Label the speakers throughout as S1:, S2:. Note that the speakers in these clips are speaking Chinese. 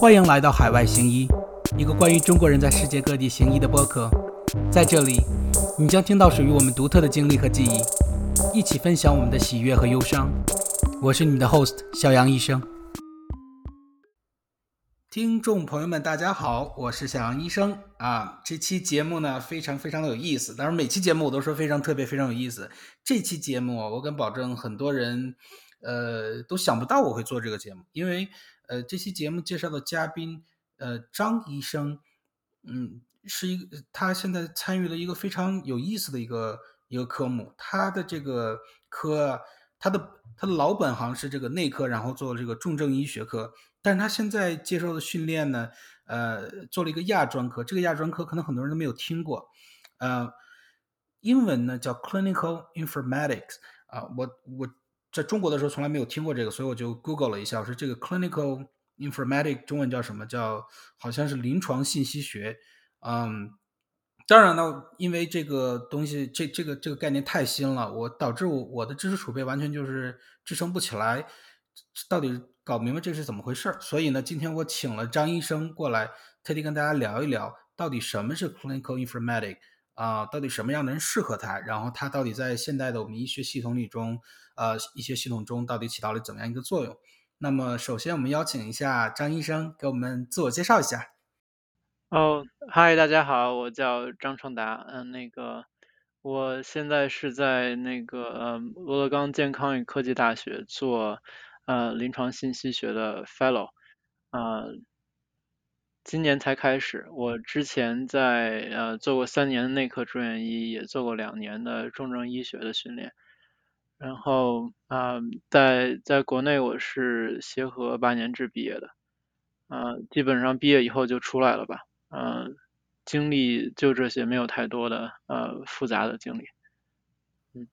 S1: 欢迎来到海外行医，一个关于中国人在世界各地行医的播客。在这里，你将听到属于我们独特的经历和记忆，一起分享我们的喜悦和忧伤。我是你们的 host 小杨医生。听众朋友们，大家好，我是小杨医生啊。这期节目呢，非常非常的有意思。当然，每期节目我都说非常特别，非常有意思。这期节目，我敢保证很多人，呃，都想不到我会做这个节目，因为。呃，这期节目介绍的嘉宾，呃，张医生，嗯，是一个他现在参与了一个非常有意思的一个一个科目。他的这个科，他的他的老本行是这个内科，然后做了这个重症医学科。但是他现在接受的训练呢，呃，做了一个亚专科。这个亚专科可能很多人都没有听过，呃，英文呢叫 Clinical Informatics 啊，我我。在中国的时候从来没有听过这个，所以我就 Google 了一下，我说这个 Clinical informatic 中文叫什么？叫好像是临床信息学。嗯，当然呢，因为这个东西这这个这个概念太新了，我导致我我的知识储备完全就是支撑不起来，到底搞明白这是怎么回事儿。所以呢，今天我请了张医生过来，特地跟大家聊一聊，到底什么是 Clinical informatic。啊，到底什么样的人适合他？然后他到底在现代的我们医学系统里中，呃，一些系统中到底起到了怎么样一个作用？那么，首先我们邀请一下张医生给我们自我介绍一下。
S2: 哦，嗨，大家好，我叫张成达，嗯，那个我现在是在那个呃俄勒冈健康与科技大学做呃临床信息学的 fellow，啊。今年才开始，我之前在呃做过三年的内科住院医，也做过两年的重症医学的训练。然后啊，在在国内我是协和八年制毕业的，啊，基本上毕业以后就出来了吧，嗯，经历就这些，没有太多的呃复杂的经历。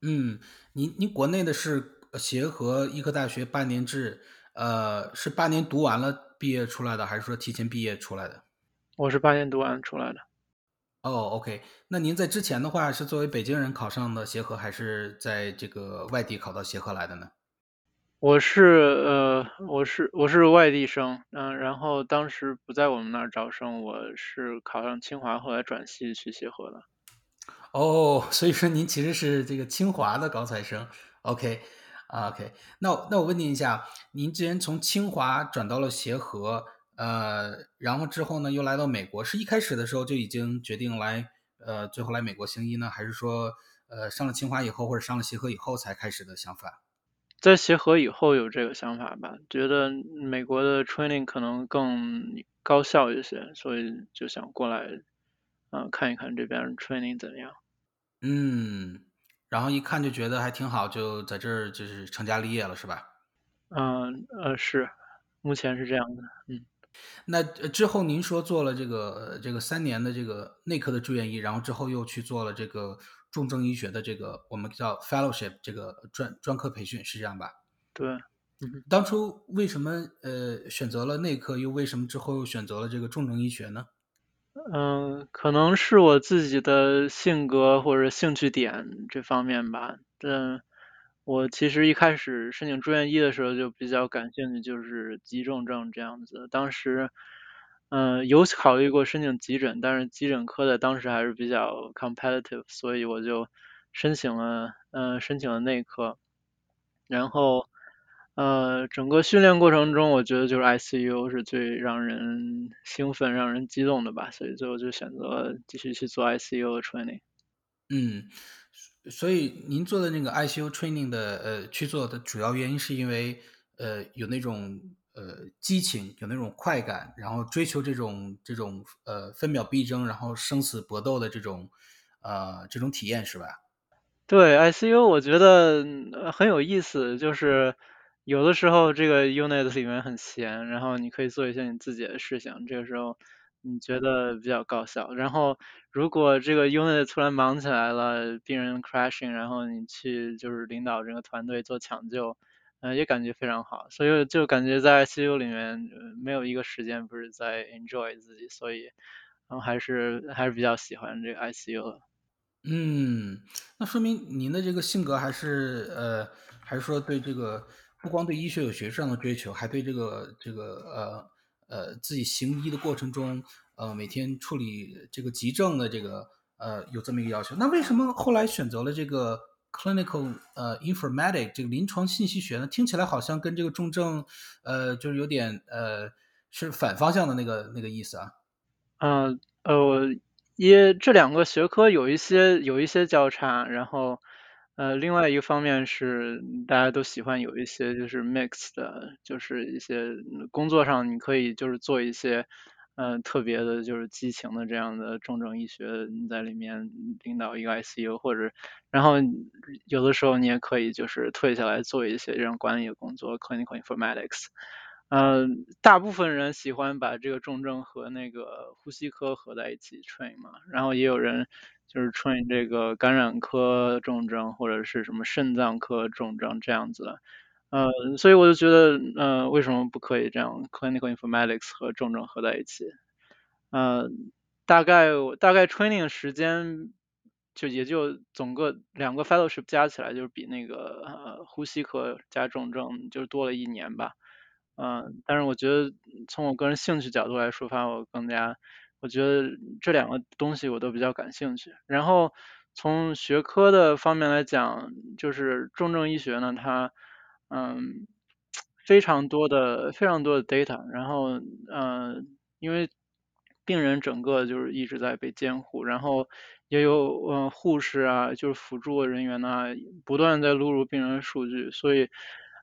S1: 嗯，您您国内的是协和医科大学八年制，呃，是八年读完了。毕业出来的，还是说提前毕业出来的？
S2: 我是八年读完出来的。
S1: 哦，OK，那您在之前的话是作为北京人考上的协和，还是在这个外地考到协和来的呢？
S2: 我是呃，我是我是外地生，嗯，然后当时不在我们那儿招生，我是考上清华，后来转系去协和的。
S1: 哦，所以说您其实是这个清华的高材生，OK。啊，OK，那那我问您一下，您既然从清华转到了协和，呃，然后之后呢又来到美国，是一开始的时候就已经决定来，呃，最后来美国行医呢，还是说，呃，上了清华以后或者上了协和以后才开始的想法？
S2: 在协和以后有这个想法吧，觉得美国的 training 可能更高效一些，所以就想过来，嗯，看一看这边 training 怎样。
S1: 嗯。然后一看就觉得还挺好，就在这儿就是成家立业了，是吧？
S2: 嗯呃是，目前是这样的。嗯，
S1: 那之后您说做了这个这个三年的这个内科的住院医，然后之后又去做了这个重症医学的这个我们叫 fellowship 这个专专科培训，是这样吧？
S2: 对。
S1: 当初为什么呃选择了内科，又为什么之后又选择了这个重症医学呢？
S2: 嗯，可能是我自己的性格或者兴趣点这方面吧。嗯，我其实一开始申请住院医的时候就比较感兴趣，就是急重症这样子。当时，嗯，有考虑过申请急诊，但是急诊科的当时还是比较 competitive，所以我就申请了，嗯，申请了内科，然后。呃，整个训练过程中，我觉得就是 ICU 是最让人兴奋、让人激动的吧，所以最后就选择继续去做 ICU 的 training。
S1: 嗯，所以您做的那个 ICU training 的呃去做的主要原因是因为呃有那种呃激情，有那种快感，然后追求这种这种呃分秒必争，然后生死搏斗的这种呃这种体验是吧？
S2: 对 ICU 我觉得很有意思，就是。有的时候这个 unit 里面很闲，然后你可以做一些你自己的事情，这个时候你觉得比较高效。然后如果这个 unit 突然忙起来了，病人 crashing，然后你去就是领导这个团队做抢救，嗯，也感觉非常好。所以就感觉在 ICU 里面没有一个时间不是在 enjoy 自己，所以然后还是还是比较喜欢这个 ICU 的。
S1: 嗯，那说明您的这个性格还是呃，还是说对这个。不光对医学有学术上的追求，还对这个这个呃呃自己行医的过程中，呃每天处理这个急症的这个呃有这么一个要求。那为什么后来选择了这个 clinical 呃 informatic 这个临床信息学呢？听起来好像跟这个重症呃就是有点呃是反方向的那个那个意思啊。
S2: 嗯呃，也这两个学科有一些有一些交叉，然后呃另外一个方面是大家都喜欢有一些就是 mix 的，就是一些工作上你可以就是做一些嗯特别的就是激情的这样的重症医学你在里面领导一个 ICU 或者然后有的时候你也可以就是退下来做一些这种管理的工作 clinical informatics。嗯，大部分人喜欢把这个重症和那个呼吸科合在一起 train 嘛，然后也有人就是 train 这个感染科重症或者是什么肾脏科重症这样子的，呃，所以我就觉得，呃，为什么不可以这样 clinical informatics 和重症合在一起？呃，大概大概 training 时间就也就总个两个 fellowship 加起来就是比那个呃呼吸科加重症就是多了一年吧。嗯，但是我觉得从我个人兴趣角度来说，发我更加，我觉得这两个东西我都比较感兴趣。然后从学科的方面来讲，就是重症医学呢，它嗯非常多的非常多的 data，然后嗯因为病人整个就是一直在被监护，然后也有嗯护士啊，就是辅助人员呐，不断在录入病人数据，所以。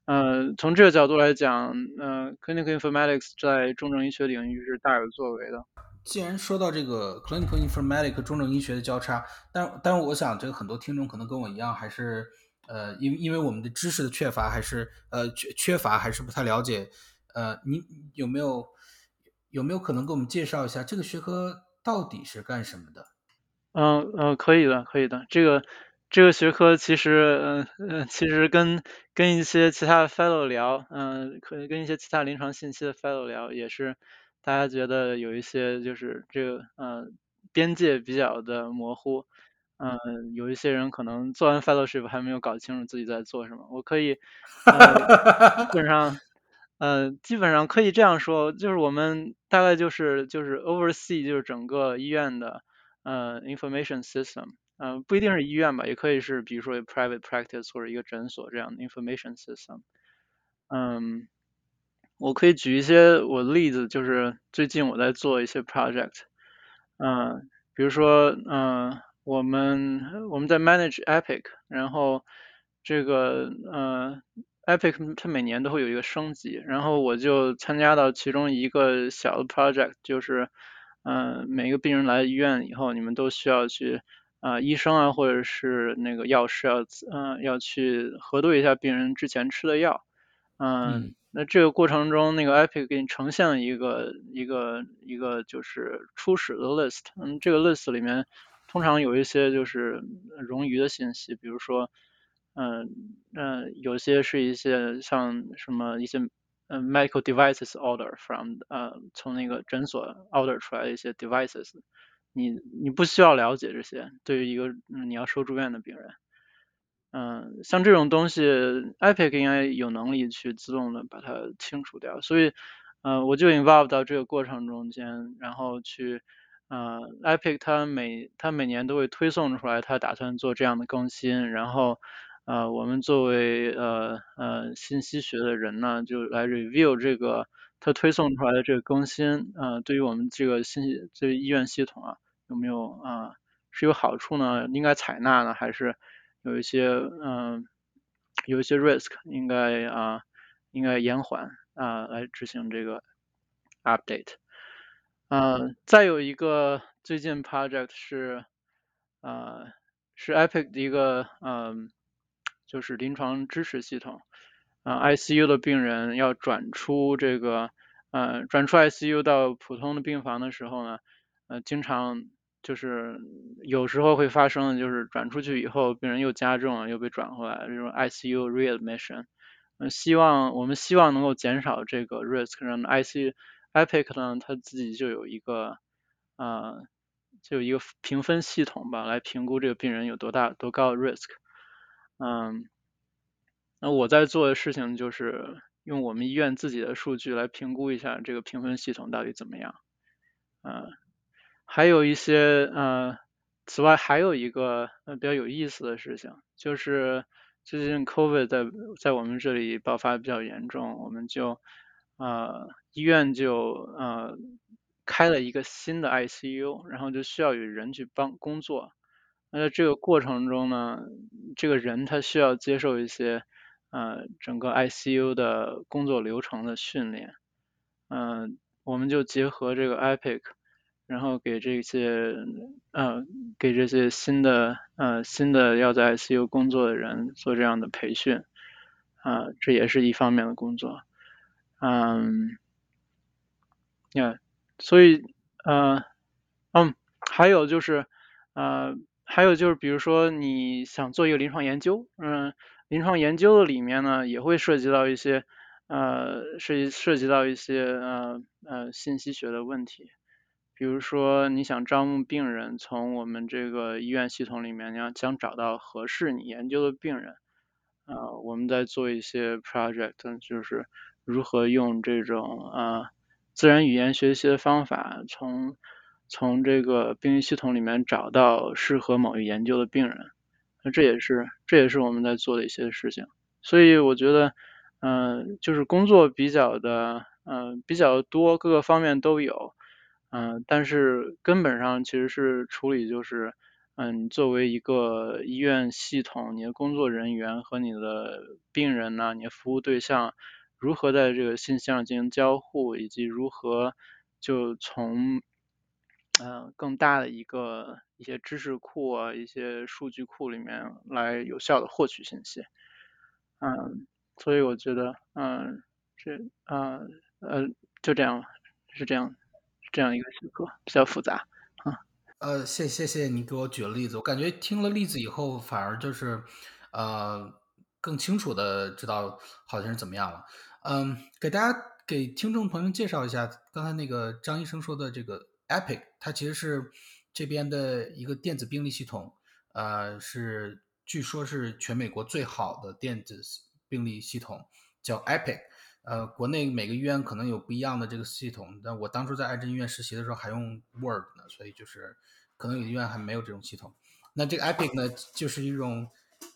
S2: 嗯，从这个角度来讲，呃，clinical informatics 在重症医学领域是大有作为的。
S1: 既然说到这个 clinical informatics 重症医学的交叉，但但是我想，这个很多听众可能跟我一样，还是呃，因因为我们的知识的缺乏，还是呃缺缺乏，还是不太了解。呃，你有没有有没有可能给我们介绍一下这个学科到底是干什么的？
S2: 嗯嗯，可以的，可以的，这个。这个学科其实，嗯嗯，其实跟跟一些其他的 fellow 聊，嗯，可能跟一些其他临床信息的 fellow 聊，也是大家觉得有一些就是这个，嗯，边界比较的模糊，嗯，有一些人可能做完 fellowship 还没有搞清楚自己在做什么。我可以，基本上，嗯，基本上可以这样说，就是我们大概就是就是 oversee 就是整个医院的，呃，information system。嗯，不一定是医院吧，也可以是比如说 private practice 或者一个诊所这样的 information system。嗯，我可以举一些我例子，就是最近我在做一些 project。嗯，比如说，嗯，我们我们在 manage Epic，然后这个，嗯，Epic 它每年都会有一个升级，然后我就参加到其中一个小的 project，就是，嗯，每个病人来医院以后，你们都需要去。啊，医生啊，或者是那个药师要，嗯，要去核对一下病人之前吃的药，嗯，那这个过程中，那个 Epic 给你呈现了一个一个一个就是初始的 list，嗯，这个 list 里面通常有一些就是冗余的信息，比如说，嗯嗯，有些是一些像什么一些嗯 medical devices order from，呃，从那个诊所 order 出来的一些 devices。你你不需要了解这些，对于一个你要收住院的病人，嗯，像这种东西，Epic 应该有能力去自动的把它清除掉，所以，嗯，我就 involve 到这个过程中间，然后去，嗯，Epic 它每它每年都会推送出来，它打算做这样的更新，然后，呃，我们作为呃呃信息学的人呢，就来 review 这个它推送出来的这个更新，呃，对于我们这个信息这个医院系统啊。有没有啊？是有好处呢？应该采纳呢？还是有一些嗯，有一些 risk 应该啊，应该延缓啊来执行这个 update。嗯，再有一个最近 project 是啊，是 Epic 的一个嗯，就是临床支持系统。啊，ICU 的病人要转出这个呃，转出 ICU 到普通的病房的时候呢，呃，经常就是有时候会发生，就是转出去以后，病人又加重了，又被转回来，这种 ICU readmission。嗯，希望我们希望能够减少这个 risk，让 ICU Epic 呢，它自己就有一个啊，就有一个评分系统吧，来评估这个病人有多大多高的 risk。嗯，那我在做的事情就是用我们医院自己的数据来评估一下这个评分系统到底怎么样。嗯，还有一些呃，此外还有一个呃比较有意思的事情，就是最近 COVID 在在我们这里爆发比较严重，我们就呃医院就呃开了一个新的 ICU，然后就需要有人去帮工作。那在这个过程中呢，这个人他需要接受一些呃整个 ICU 的工作流程的训练。嗯，我们就结合这个 Epic，然后给这些呃给这些新的呃新的要在 ICU 工作的人做这样的培训。啊，这也是一方面的工作。嗯，呀，所以呃嗯，还有就是呃还有就是比如说你想做一个临床研究，嗯，临床研究的里面呢也会涉及到一些呃涉及涉及到一些呃呃信息学的问题。比如说你想招募病人，从我们这个医院系统里面，你要想找到合适你研究的病人，啊，我们在做一些 project，就是如何用这种啊自然语言学习的方法，从从这个病历系统里面找到适合某一研究的病人，那这也是这也是我们在做的一些事情。所以我觉得，嗯，就是工作比较的，嗯，比较多，各个方面都有，嗯，但是根本上其实是处理就是。嗯，作为一个医院系统，你的工作人员和你的病人呢，你的服务对象如何在这个信息上进行交互，以及如何就从嗯更大的一个一些知识库啊、一些数据库里面来有效的获取信息。嗯，所以我觉得，嗯，这嗯呃就这样，是这样，这样一个学科比较复杂啊。
S1: 呃，谢谢谢你给我举了例子，我感觉听了例子以后，反而就是，呃，更清楚的知道好像是怎么样了。嗯，给大家给听众朋友介绍一下，刚才那个张医生说的这个 Epic，它其实是这边的一个电子病历系统，呃，是据说是全美国最好的电子病历系统，叫 Epic。呃，国内每个医院可能有不一样的这个系统，但我当初在爱珍医院实习的时候还用 Word 呢，所以就是可能有的医院还没有这种系统。那这个 Epic 呢，就是一种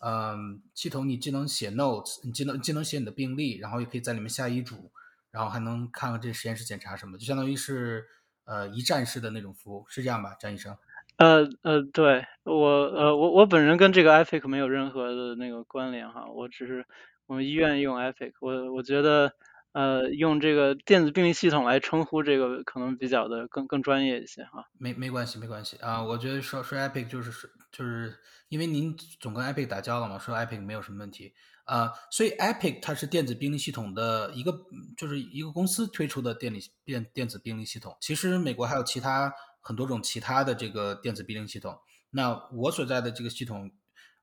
S1: 嗯系统，你既能写 notes，你既能既能写你的病历，然后也可以在里面下医嘱，然后还能看看这实验室检查什么，就相当于是呃一站式的那种服务，是这样吧，张医生？
S2: 呃呃，对我呃我我本人跟这个 Epic 没有任何的那个关联哈，我只是。我们医院用 Epic，我我觉得，呃，用这个电子病历系统来称呼这个可能比较的更更专业一些哈。
S1: 没没关系没关系啊，我觉得说说 Epic 就是是就是因为您总跟 Epic 打交道嘛，说 Epic 没有什么问题啊。所以 Epic 它是电子病历系统的一个，就是一个公司推出的电力电电子病历系统。其实美国还有其他很多种其他的这个电子病历系统。那我所在的这个系统，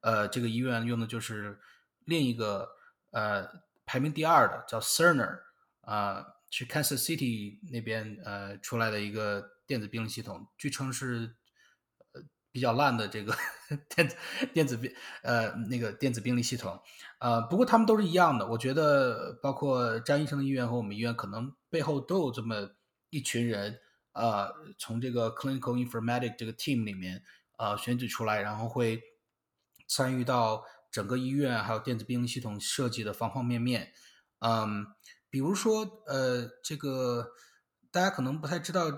S1: 呃，这个医院用的就是另一个。呃，排名第二的叫 Cerner，啊，去 Kansas City 那边呃出来的一个电子病历系统，据称是呃比较烂的这个 电子电子病呃那个电子病历系统，呃，不过他们都是一样的，我觉得包括张医生的医院和我们医院，可能背后都有这么一群人，呃，从这个 Clinical informatic 这个 team 里面呃选举出来，然后会参与到。整个医院还有电子病历系统设计的方方面面，嗯，比如说，呃，这个大家可能不太知道，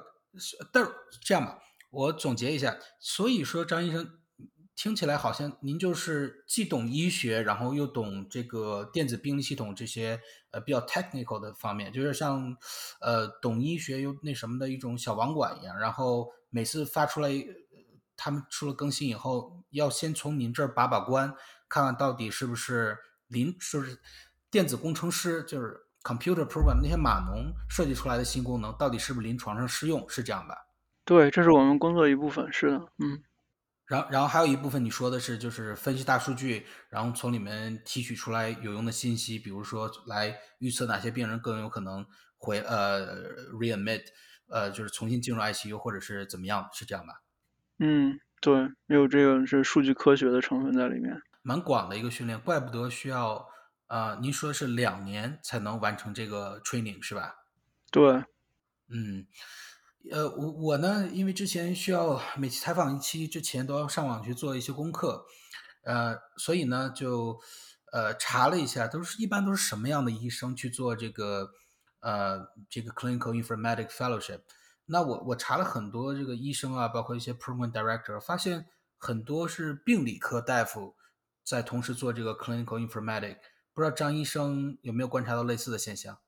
S1: 但是这样吧，我总结一下，所以说张医生听起来好像您就是既懂医学，然后又懂这个电子病历系统这些呃比较 technical 的方面，就是像呃懂医学又那什么的一种小网管一样，然后每次发出来，他们出了更新以后，要先从您这儿把把关。看看到底是不是临就是电子工程师，就是 computer program 那些码农设计出来的新功能，到底是不是临床上适用？是这样吧？
S2: 对，这是我们工作一部分，是的，嗯。
S1: 然后然后还有一部分你说的是，就是分析大数据，然后从里面提取出来有用的信息，比如说来预测哪些病人更有可能回呃 readmit，呃就是重新进入 ICU 或者是怎么样，是这样吧？
S2: 嗯，对，有这个是数据科学的成分在里面。
S1: 蛮广的一个训练，怪不得需要啊，您说是两年才能完成这个 training 是吧？
S2: 对，
S1: 嗯，呃，我我呢，因为之前需要每期采访一期之前都要上网去做一些功课，呃，所以呢就呃查了一下，都是一般都是什么样的医生去做这个呃这个 clinical informatics fellowship。那我我查了很多这个医生啊，包括一些 program director，发现很多是病理科大夫在同时做这个 clinical informatic。不知道张医生有没有观察到类似的现象？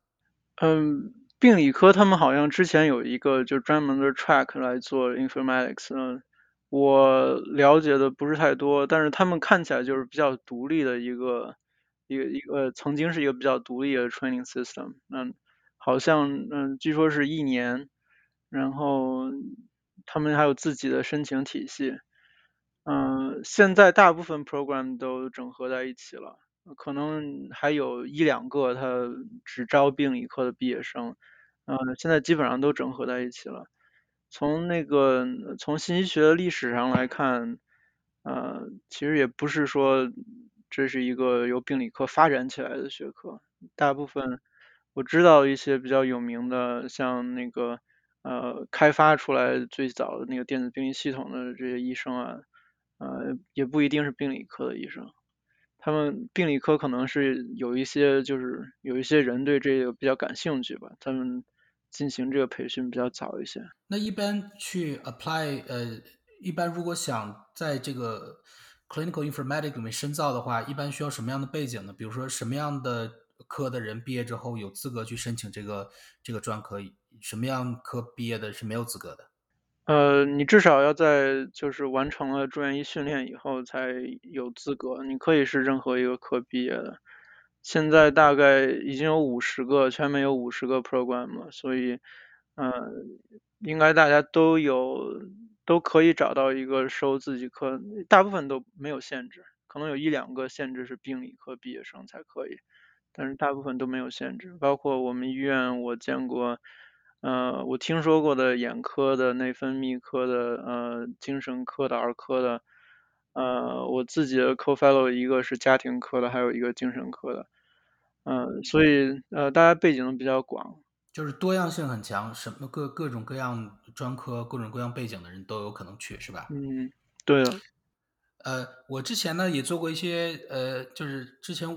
S2: 嗯，病理科他们好像之前有一个就专门的 track 来做 informatics，嗯，我了解的不是太多，但是他们看起来就是比较独立的一个一个一个曾经是一个比较独立的 training system，嗯，好像嗯据说是一年，然后他们还有自己的申请体系，嗯，现在大部分 program 都整合在一起了。可能还有一两个他只招病理科的毕业生，嗯，现在基本上都整合在一起了。从那个从信息学的历史上来看，呃，其实也不是说这是一个由病理科发展起来的学科。大部分我知道一些比较有名的，像那个呃开发出来最早的那个电子病历系统的这些医生啊，呃，也不一定是病理科的医生。他们病理科可能是有一些，就是有一些人对这个比较感兴趣吧，他们进行这个培训比较早一些。
S1: 那一般去 apply，呃，一般如果想在这个 clinical informatics 里面深造的话，一般需要什么样的背景呢？比如说什么样的科的人毕业之后有资格去申请这个这个专科？什么样科毕业的是没有资格的？
S2: 呃，你至少要在就是完成了住院医训练以后才有资格。你可以是任何一个科毕业的。现在大概已经有五十个，全美有五十个 program 了，所以，嗯，应该大家都有都可以找到一个收自己科，大部分都没有限制，可能有一两个限制是病理科毕业生才可以，但是大部分都没有限制。包括我们医院，我见过。呃，我听说过的眼科的、内分泌科的、呃，精神科的、儿科的，呃，我自己的 co-fellow 一个是家庭科的，还有一个精神科的，嗯，所以呃，大家背景都比较广，
S1: 就是多样性很强，什么各各种各样专科、各种各样背景的人都有可能去，是吧？
S2: 嗯，对的。
S1: 呃，我之前呢也做过一些，呃，就是之前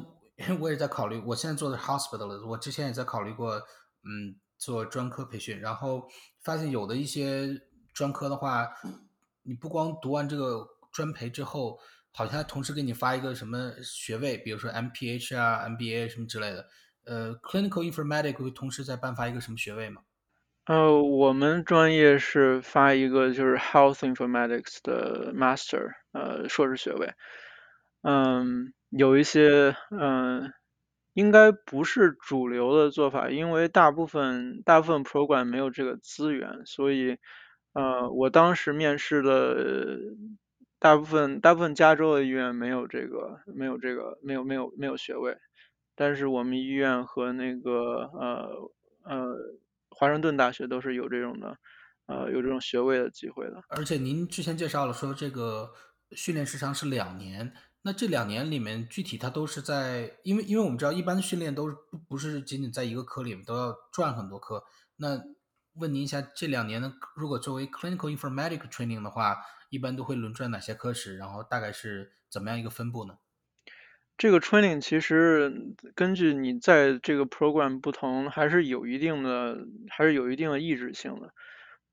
S1: 我 也在考虑，我现在做的 hospital，我之前也在考虑过，嗯。做专科培训，然后发现有的一些专科的话，你不光读完这个专培之后，好像同时给你发一个什么学位，比如说 MPH 啊、MBA 什么之类的。呃，Clinical Informatics 会同时再颁发一个什么学位吗？
S2: 呃，我们专业是发一个就是 Health Informatics 的 Master，呃，硕士学位。嗯，有一些嗯。应该不是主流的做法，因为大部分大部分 program 没有这个资源，所以，呃，我当时面试的大部分大部分加州的医院没有这个没有这个没有没有没有学位，但是我们医院和那个呃呃华盛顿大学都是有这种的，呃有这种学位的机会的。
S1: 而且您之前介绍了说这个训练时长是两年。那这两年里面，具体它都是在，因为因为我们知道，一般的训练都是不不是仅仅在一个科里面，都要转很多科。那问您一下，这两年呢，如果作为 clinical informatics training 的话，一般都会轮转哪些科室？然后大概是怎么样一个分布呢？
S2: 这个 training 其实根据你在这个 program 不同，还是有一定的，还是有一定的抑制性的。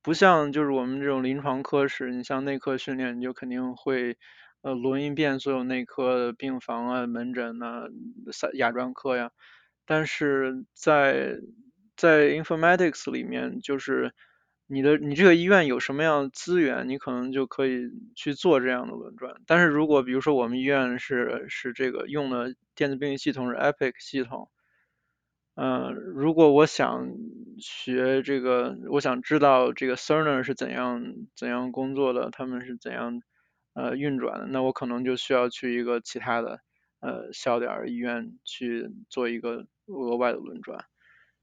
S2: 不像就是我们这种临床科室，你像内科训练，你就肯定会。呃，轮一遍所有内科的病房啊、门诊呐啊、亚专科呀，但是在在 informatics 里面，就是你的你这个医院有什么样的资源，你可能就可以去做这样的轮转。但是如果比如说我们医院是是这个用的电子病历系统是 Epic 系统，嗯，如果我想学这个，我想知道这个 Cerner 是怎样怎样工作的，他们是怎样。呃，运转，那我可能就需要去一个其他的呃小点儿医院去做一个额外的轮转，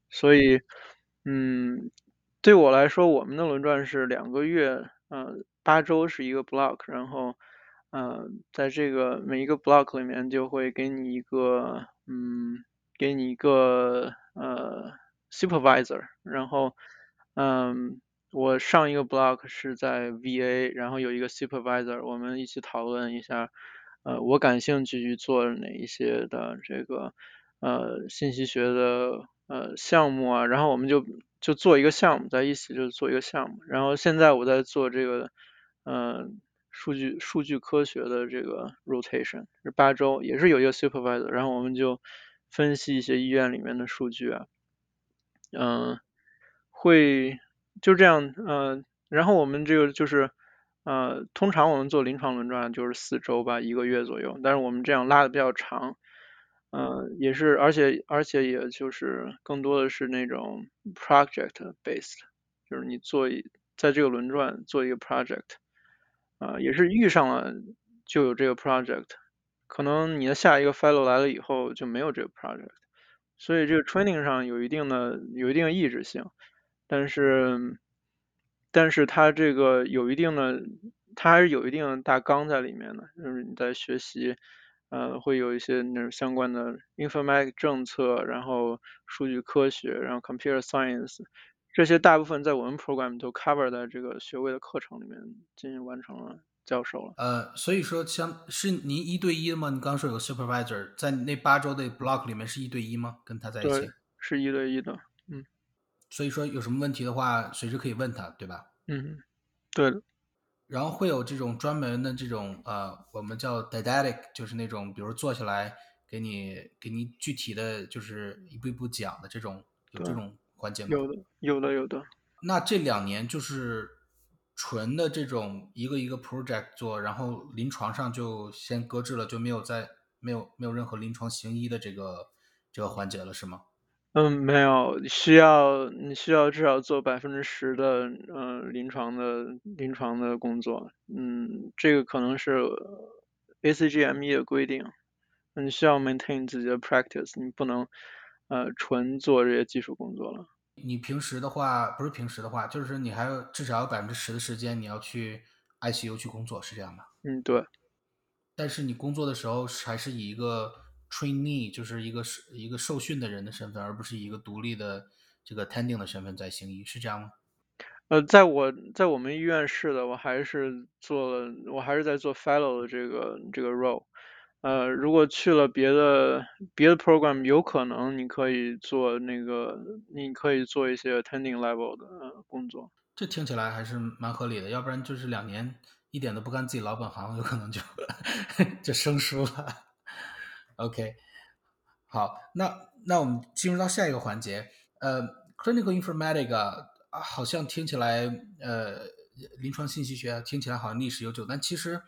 S2: 所以，嗯，对我来说，我们的轮转是两个月，呃，八周是一个 block，然后，呃，在这个每一个 block 里面就会给你一个嗯，给你一个呃 supervisor，然后嗯，我上一个 block 是在 VA，然后有一个 supervisor，我们一起讨论一下，呃，我感兴趣去做哪一些的这个呃信息学的呃项目啊，然后我们就就做一个项目，在一起就做一个项目，然后现在我在做这个嗯。数据数据科学的这个 rotation 是八周，也是有一个 supervisor，然后我们就分析一些医院里面的数据啊，嗯，会就这样，嗯，然后我们这个就是呃，通常我们做临床轮转就是四周吧，一个月左右，但是我们这样拉的比较长，呃，也是，而且而且也就是更多的是那种 project based，就是你做一在这个轮转做一个 project。啊，也是遇上了就有这个 project，可能你的下一个 fellow 来了以后就没有这个 project，所以这个 training 上有一定的有一定的抑制性，但是但是它这个有一定的，它还是有一定的大纲在里面的，就是你在学习，呃，会有一些那种相关的 informatic 政策，然后数据科学，然后 computer science。这些大部分在我们 program 都 cover 在这个学位的课程里面进行完成了教授了。
S1: 呃，所以说像是您一对一的吗？你刚刚说有个 supervisor，在那八周的 block 里面是一对一吗？跟他在一起？
S2: 是一对一的，嗯。
S1: 所以说有什么问题的话，随时可以问他，对吧？
S2: 嗯，对的。
S1: 然后会有这种专门的这种呃，我们叫 didactic，就是那种比如坐下来给你给你具体的就是一步一步讲的这种，有这种。环节吗？
S2: 有的，有的，有的。
S1: 那这两年就是纯的这种一个一个 project 做，然后临床上就先搁置了，就没有在没有没有任何临床行医的这个这个环节了，是吗？
S2: 嗯，没有，需要你需要至少做百分之十的嗯临床的临床的工作，嗯，这个可能是 ACGME 的规定，你需要 maintain 自己的 practice，你不能。呃，纯做这些技术工作了。
S1: 你平时的话，不是平时的话，就是你还有至少有百分之十的时间你要去 ICU 去工作，是这样的？
S2: 嗯，对。
S1: 但是你工作的时候还是以一个 trainee，就是一个一个受训的人的身份，而不是一个独立的这个 tending 的身份在行医，是这样吗？
S2: 呃，在我在我们医院是的，我还是做了，我还是在做 fellow 的这个这个 role。呃，如果去了别的别的 program，有可能你可以做那个，你可以做一些 attending level 的工作。
S1: 这听起来还是蛮合理的，要不然就是两年一点都不干自己老本行，有可能就 就生疏了。OK，好，那那我们进入到下一个环节，呃，clinical informatics 好像听起来，呃，临床信息学听起来好像历史悠久，但其实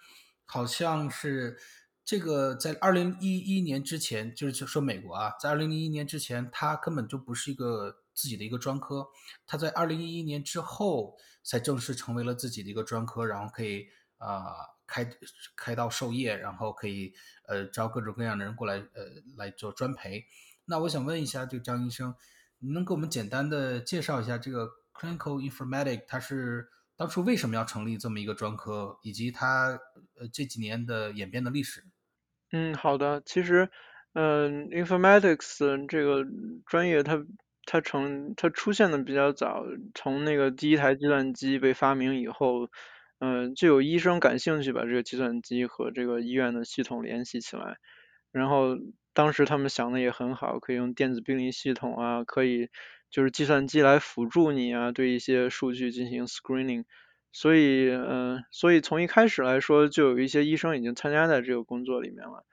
S1: 好像是。这个在二零一一年之前，就是说美国啊，在二零零一年之前，它根本就不是一个自己的一个专科。它在二零一一年之后才正式成为了自己的一个专科，然后可以啊开开刀授业，然后可以呃招各种各样的人过来呃来做专培。那我想问一下，这张医生，你能给我们简单的介绍一下这个 clinical informatics 它是当初为什么要成立这么一个专科，以及它呃这几年的演变的历史？
S2: 嗯，好的。其实，嗯，informatics 这个专业它它成它出现的比较早，从那个第一台计算机被发明以后，嗯，就有医生感兴趣把这个计算机和这个医院的系统联系起来。然后当时他们想的也很好，可以用电子病历系统啊，可以就是计算机来辅助你啊，对一些数据进行 screening。所以，嗯，所以从一开始来说，就有一些医生已经参加在这个工作里面了。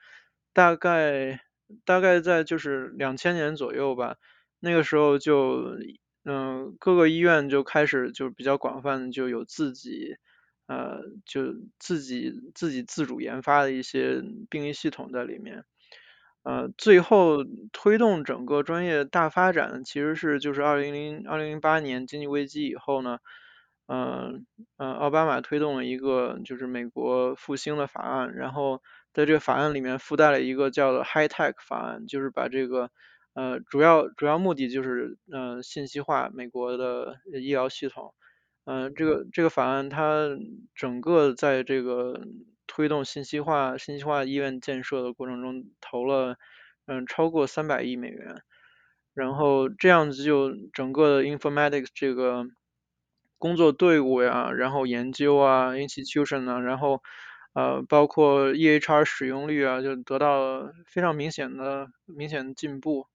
S2: 大概，大概在就是两千年左右吧，那个时候就，嗯，各个医院就开始就比较广泛的就有自己，呃，就自己自己自主研发的一些病历系统在里面。呃，最后推动整个专业大发展，其实是就是二零零二零零八年经济危机以后呢。嗯嗯，奥巴马推动了一个就是美国复兴的法案，然后在这个法案里面附带了一个叫做 High Tech 法案，就是把这个呃主要主要目的就是呃信息化美国的医疗系统。嗯，这个这个法案它整个在这个推动信息化信息化医院建设的过程中投了嗯超过三百亿美元，然后这样子就整个的 informatics 这个工作队伍呀，然后研究啊，institution 啊，然后呃包括 EHR 使用率啊，就得到了非常明显的明显的进步。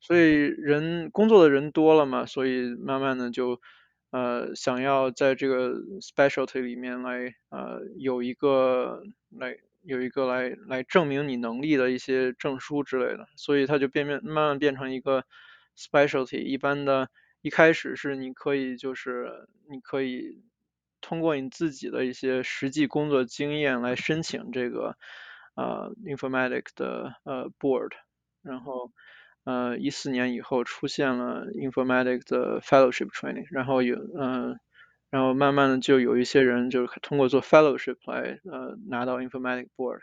S2: 所以人工作的人多了嘛，所以慢慢的就呃想要在这个 specialty 里面来呃有一个来有一个来来证明你能力的一些证书之类的，所以它就变变慢慢变成一个 specialty。一般的一开始是你可以就是你可以通过你自己的一些实际工作经验来申请这个呃，informatic 的呃 board，然后。呃，一四年以后出现了 informatics 的 fellowship training，然后有嗯，然后慢慢的就有一些人就是通过做 fellowship 来呃拿到 informatics board。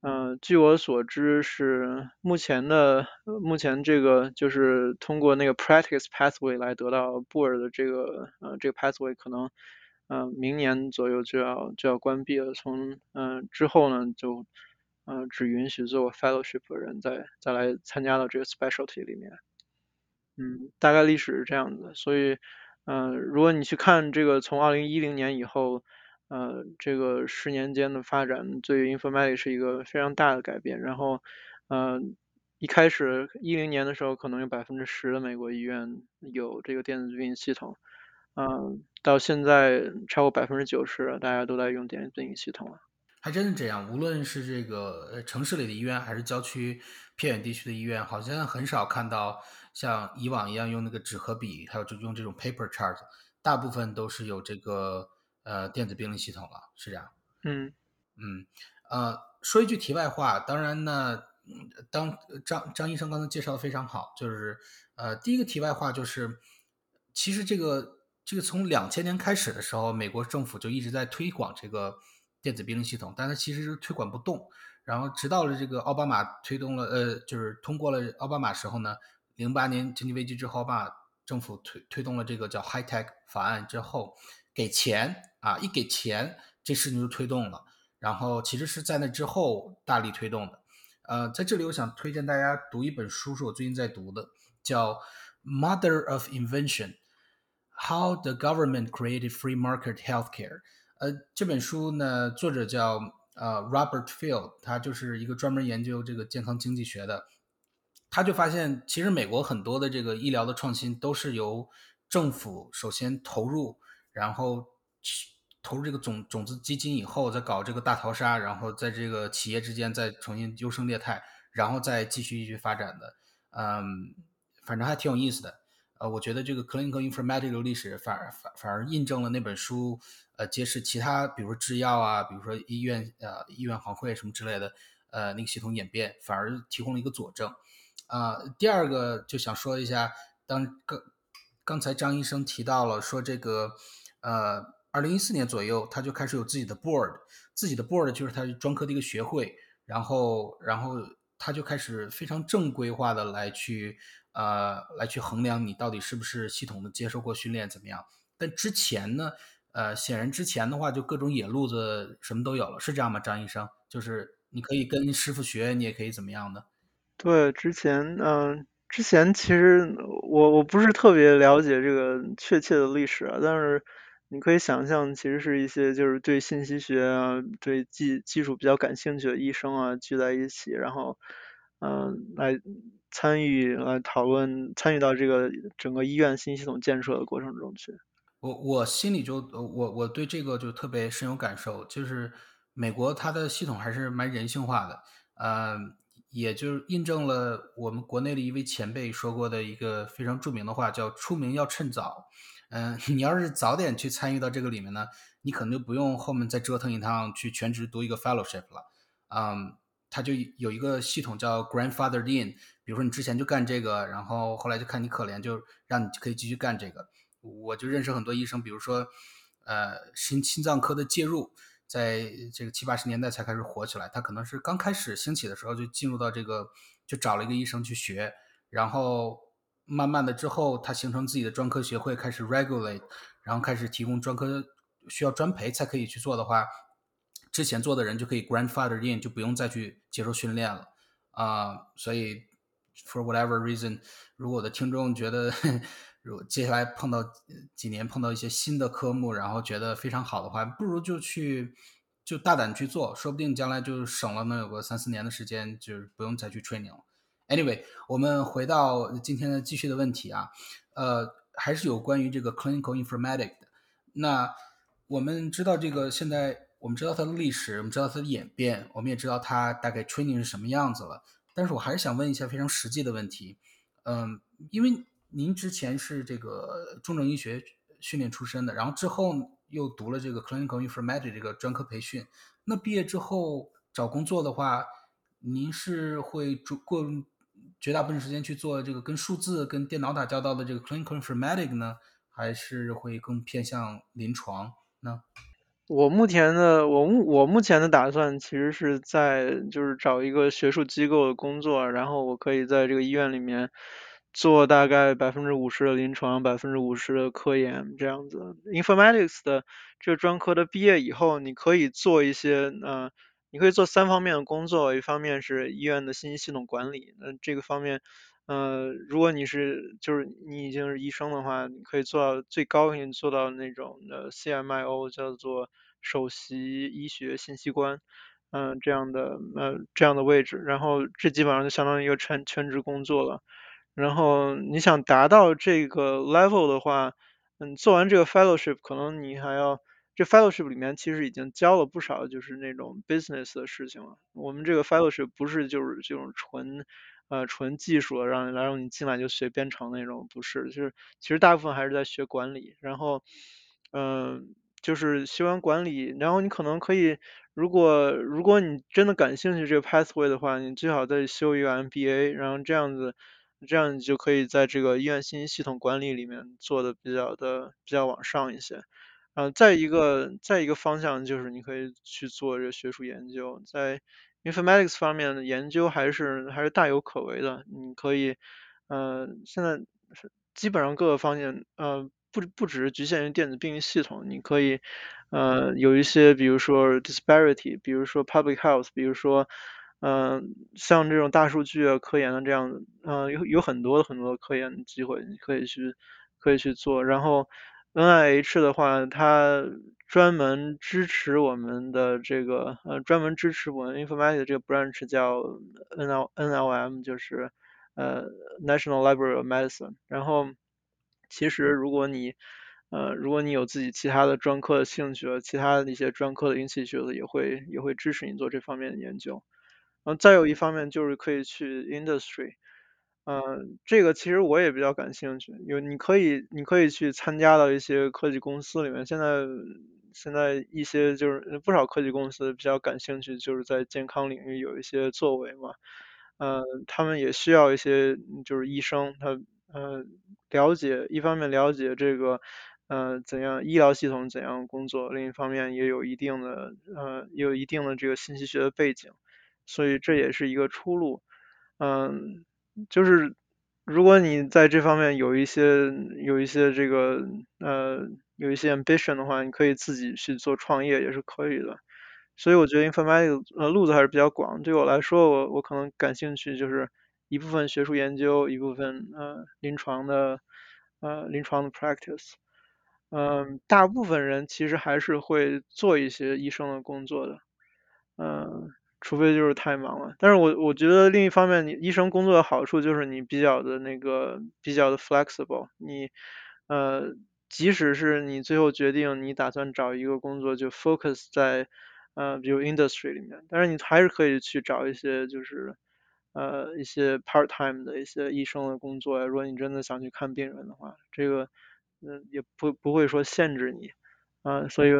S2: 嗯，据我所知是目前的目前这个就是通过那个 practice pathway 来得到 board 的这个呃这个 pathway 可能嗯明年左右就要就要关闭了，从嗯之后呢就。嗯，只允许做 fellowship 的人再再来参加到这个 specialty 里面。嗯，大概历史是这样子，所以，嗯，如果你去看这个从二零一零年以后，呃，这个十年间的发展，对于 informatics 是一个非常大的改变。然后，嗯，一开始一零年的时候，可能有百分之十的美国医院有这个电子病历系统，嗯，到现在超过百分之九十，大家都在用电子病历系统了。
S1: 还真是这样，无论是这个城市里的医院，还是郊区偏远地区的医院，好像很少看到像以往一样用那个纸和笔，还有就用这种 paper chart，大部分都是有这个呃电子病历系统了，是这样。
S2: 嗯
S1: 嗯呃，说一句题外话，当然呢，当张张医生刚才介绍的非常好，就是呃第一个题外话就是，其实这个这个从两千年开始的时候，美国政府就一直在推广这个。电子病历系统，但它其实是推广不动。然后直到了这个奥巴马推动了，呃，就是通过了奥巴马时候呢，零八年经济危机之后，奥巴马政府推推动了这个叫 High Tech 法案之后，给钱啊，一给钱，这事情就推动了。然后其实是在那之后大力推动的。呃，在这里我想推荐大家读一本书，是我最近在读的，叫《Mother of Invention: How the Government Created Free Market Healthcare》。呃，这本书呢，作者叫呃 Robert Field，他就是一个专门研究这个健康经济学的。他就发现，其实美国很多的这个医疗的创新都是由政府首先投入，然后投入这个种种子基金以后，再搞这个大逃杀，然后在这个企业之间再重新优胜劣汰，然后再继续继续发展的。嗯，反正还挺有意思的。呃，我觉得这个 clinical informatics 的历史反而反反而印证了那本书。呃，揭示其他，比如说制药啊，比如说医院呃医院行会什么之类的，呃那个系统演变，反而提供了一个佐证。啊，第二个就想说一下，当刚刚才张医生提到了说这个，呃，二零一四年左右他就开始有自己的 board，自己的 board 就是他专科的一个学会，然后然后他就开始非常正规化的来去呃来去衡量你到底是不是系统的接受过训练怎么样。但之前呢？呃，显然之前的话就各种野路子什么都有了，是这样吗？张医生，就是你可以跟师傅学，你也可以怎么样的？
S2: 对，之前嗯，之前其实我我不是特别了解这个确切的历史啊，但是你可以想象，其实是一些就是对信息学啊、对技技术比较感兴趣的医生啊聚在一起，然后嗯来参与来讨论，参与到这个整个医院新系统建设的过程中去。
S1: 我我心里就我我对这个就特别深有感受，就是美国它的系统还是蛮人性化的，呃，也就是印证了我们国内的一位前辈说过的一个非常著名的话，叫“出名要趁早”。嗯，你要是早点去参与到这个里面呢，你可能就不用后面再折腾一趟去全职读一个 fellowship 了。嗯，它就有一个系统叫 grandfathered in，比如说你之前就干这个，然后后来就看你可怜，就让你可以继续干这个。我就认识很多医生，比如说，呃，心心脏科的介入，在这个七八十年代才开始火起来。他可能是刚开始兴起的时候就进入到这个，就找了一个医生去学，然后慢慢的之后，他形成自己的专科学会，开始 regulate，然后开始提供专科需要专培才可以去做的话，之前做的人就可以 grandfather in，就不用再去接受训练了。啊，所以 for whatever reason，如果我的听众觉得 如果接下来碰到几年碰到一些新的科目，然后觉得非常好的话，不如就去就大胆去做，说不定将来就省了能有个三四年的时间，就是不用再去 training 了。Anyway，我们回到今天的继续的问题啊，呃，还是有关于这个 clinical informatics 的。那我们知道这个现在我们知道它的历史，我们知道它的演变，我们也知道它大概 training 是什么样子了。但是我还是想问一下非常实际的问题，嗯，因为您之前是这个重症医学训练出身的，然后之后又读了这个 clinical informatics 这个专科培训，那毕业之后找工作的话，您是会主过？绝大部分时间去做这个跟数字、跟电脑打交道的这个 clinical informatic 呢，还是会更偏向临床呢？
S2: 我目前的我目我目前的打算其实是在就是找一个学术机构的工作，然后我可以在这个医院里面做大概百分之五十的临床，百分之五十的科研这样子。informatics 的这个专科的毕业以后，你可以做一些呃。你可以做三方面的工作，一方面是医院的信息系统管理，那这个方面，呃，如果你是就是你已经是医生的话，你可以做到最高可以做到那种的 CMIO，叫做首席医学信息官，嗯，这样的呃这样的位置，然后这基本上就相当于一个全全职工作了。然后你想达到这个 level 的话，嗯，做完这个 fellowship，可能你还要。这 fellowship 里面其实已经教了不少，就是那种 business 的事情了。我们这个 fellowship 不是就是这种纯呃纯技术，让来让你进来就学编程那种，不是，就是其实大部分还是在学管理。然后嗯，就是学完管理，然后你可能可以，如果如果你真的感兴趣这个 pathway 的话，你最好再修一个 MBA，然后这样子这样你就可以在这个医院信息系统管理里面做的比较的比较往上一些。嗯，再一个再一个方向就是你可以去做这个学术研究，在 informatics 方面的研究还是还是大有可为的。你可以，呃，现在是基本上各个方面，呃，不不只是局限于电子病历系统，你可以，呃，有一些比如说 disparity，比如说 public health，比如说，嗯，像这种大数据啊、科研的这样，嗯，有有很多很多科研的机会，你可以去可以去做，然后。NIH 的话，它专门支持我们的这个呃，专门支持我们 informatics 这个 branch 叫 NL NLM，就是呃 National Library of Medicine。然后，其实如果你呃如果你有自己其他的专科的兴趣，其他的一些专科的 institute 也会也会支持你做这方面的研究。然后再有一方面就是可以去 industry。嗯，这个其实我也比较感兴趣。有你可以，你可以去参加到一些科技公司里面。现在，现在一些就是不少科技公司比较感兴趣，就是在健康领域有一些作为嘛。嗯，他们也需要一些就是医生，他呃了解一方面了解这个呃怎样医疗系统怎样工作，另一方面也有一定的呃有一定的这个信息学的背景，所以这也是一个出路。嗯。就是如果你在这方面有一些有一些这个呃有一些 ambition 的话，你可以自己去做创业也是可以的。所以我觉得 informatics 呃路子还是比较广。对我来说，我我可能感兴趣就是一部分学术研究，一部分呃临床的呃临床的 practice。嗯，大部分人其实还是会做一些医生的工作的。嗯。除非就是太忙了，但是我我觉得另一方面，你医生工作的好处就是你比较的那个比较的 flexible，你呃即使是你最后决定你打算找一个工作就 focus 在呃比如 industry 里面，但是你还是可以去找一些就是呃一些 part time 的一些医生的工作呀，如果你真的想去看病人的话，这个嗯也不不会说限制你。啊，所以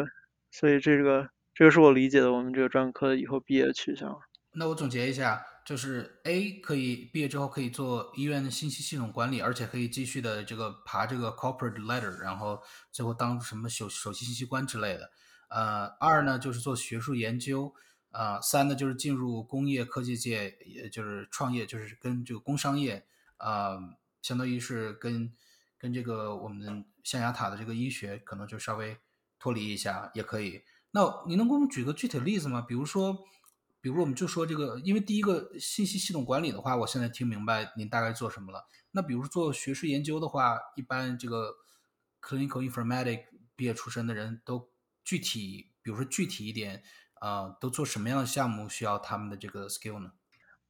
S2: 所以这个。这个是我理解的，我们这个专科以后毕业的去向。
S1: 那我总结一下，就是 A 可以毕业之后可以做医院的信息系统管理，而且可以继续的这个爬这个 corporate ladder，然后最后当什么首首席信息官之类的。呃，二呢就是做学术研究，呃，三呢就是进入工业科技界，也就是创业，就是跟这个工商业，呃，相当于是跟跟这个我们象牙塔的这个医学可能就稍微脱离一下也可以。那你能给我们举个具体的例子吗？比如说，比如我们就说这个，因为第一个信息系统管理的话，我现在听明白您大概做什么了。那比如做学术研究的话，一般这个 clinical informatic 毕业出身的人都具体，比如说具体一点，啊，都做什么样的项目需要他们的这个 skill 呢？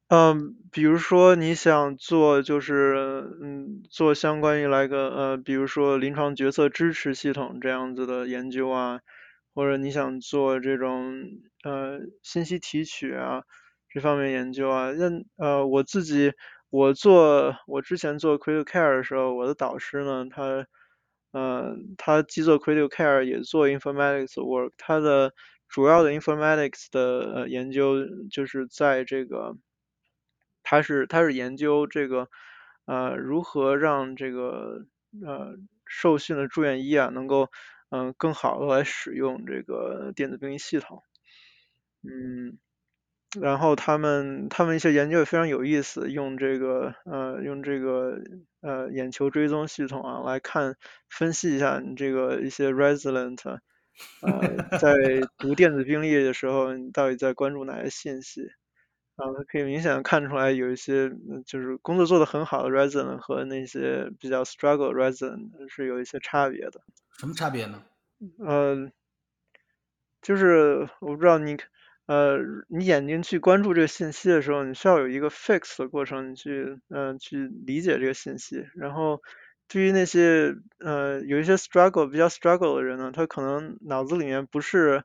S2: 嗯，比如说你想做就是嗯做相关于来个呃，比如说临床决策支持系统这样子的研究啊，或者你想做这种呃信息提取啊这方面研究啊，那呃我自己我做我之前做 critical care 的时候，我的导师呢他呃他既做 critical care 也做 informatics work，他的主要的 informatics 的呃研究就是在这个。他是他是研究这个呃如何让这个呃受训的住院医啊能够嗯更好的来使用这个电子病历系统，嗯，然后他们他们一些研究也非常有意思，用这个呃用这个呃眼球追踪系统啊来看分析一下你这个一些 resident 呃 在读电子病历的时候你到底在关注哪些信息。啊，可以明显看出来有一些就是工作做得很好的 resident 和那些比较 struggle resident 是有一些差别的。
S1: 什么差别呢？
S2: 呃，就是我不知道你呃你眼睛去关注这个信息的时候，你需要有一个 fix 的过程，你去嗯去理解这个信息。然后对于那些呃有一些 struggle 比较 struggle 的人呢，他可能脑子里面不是。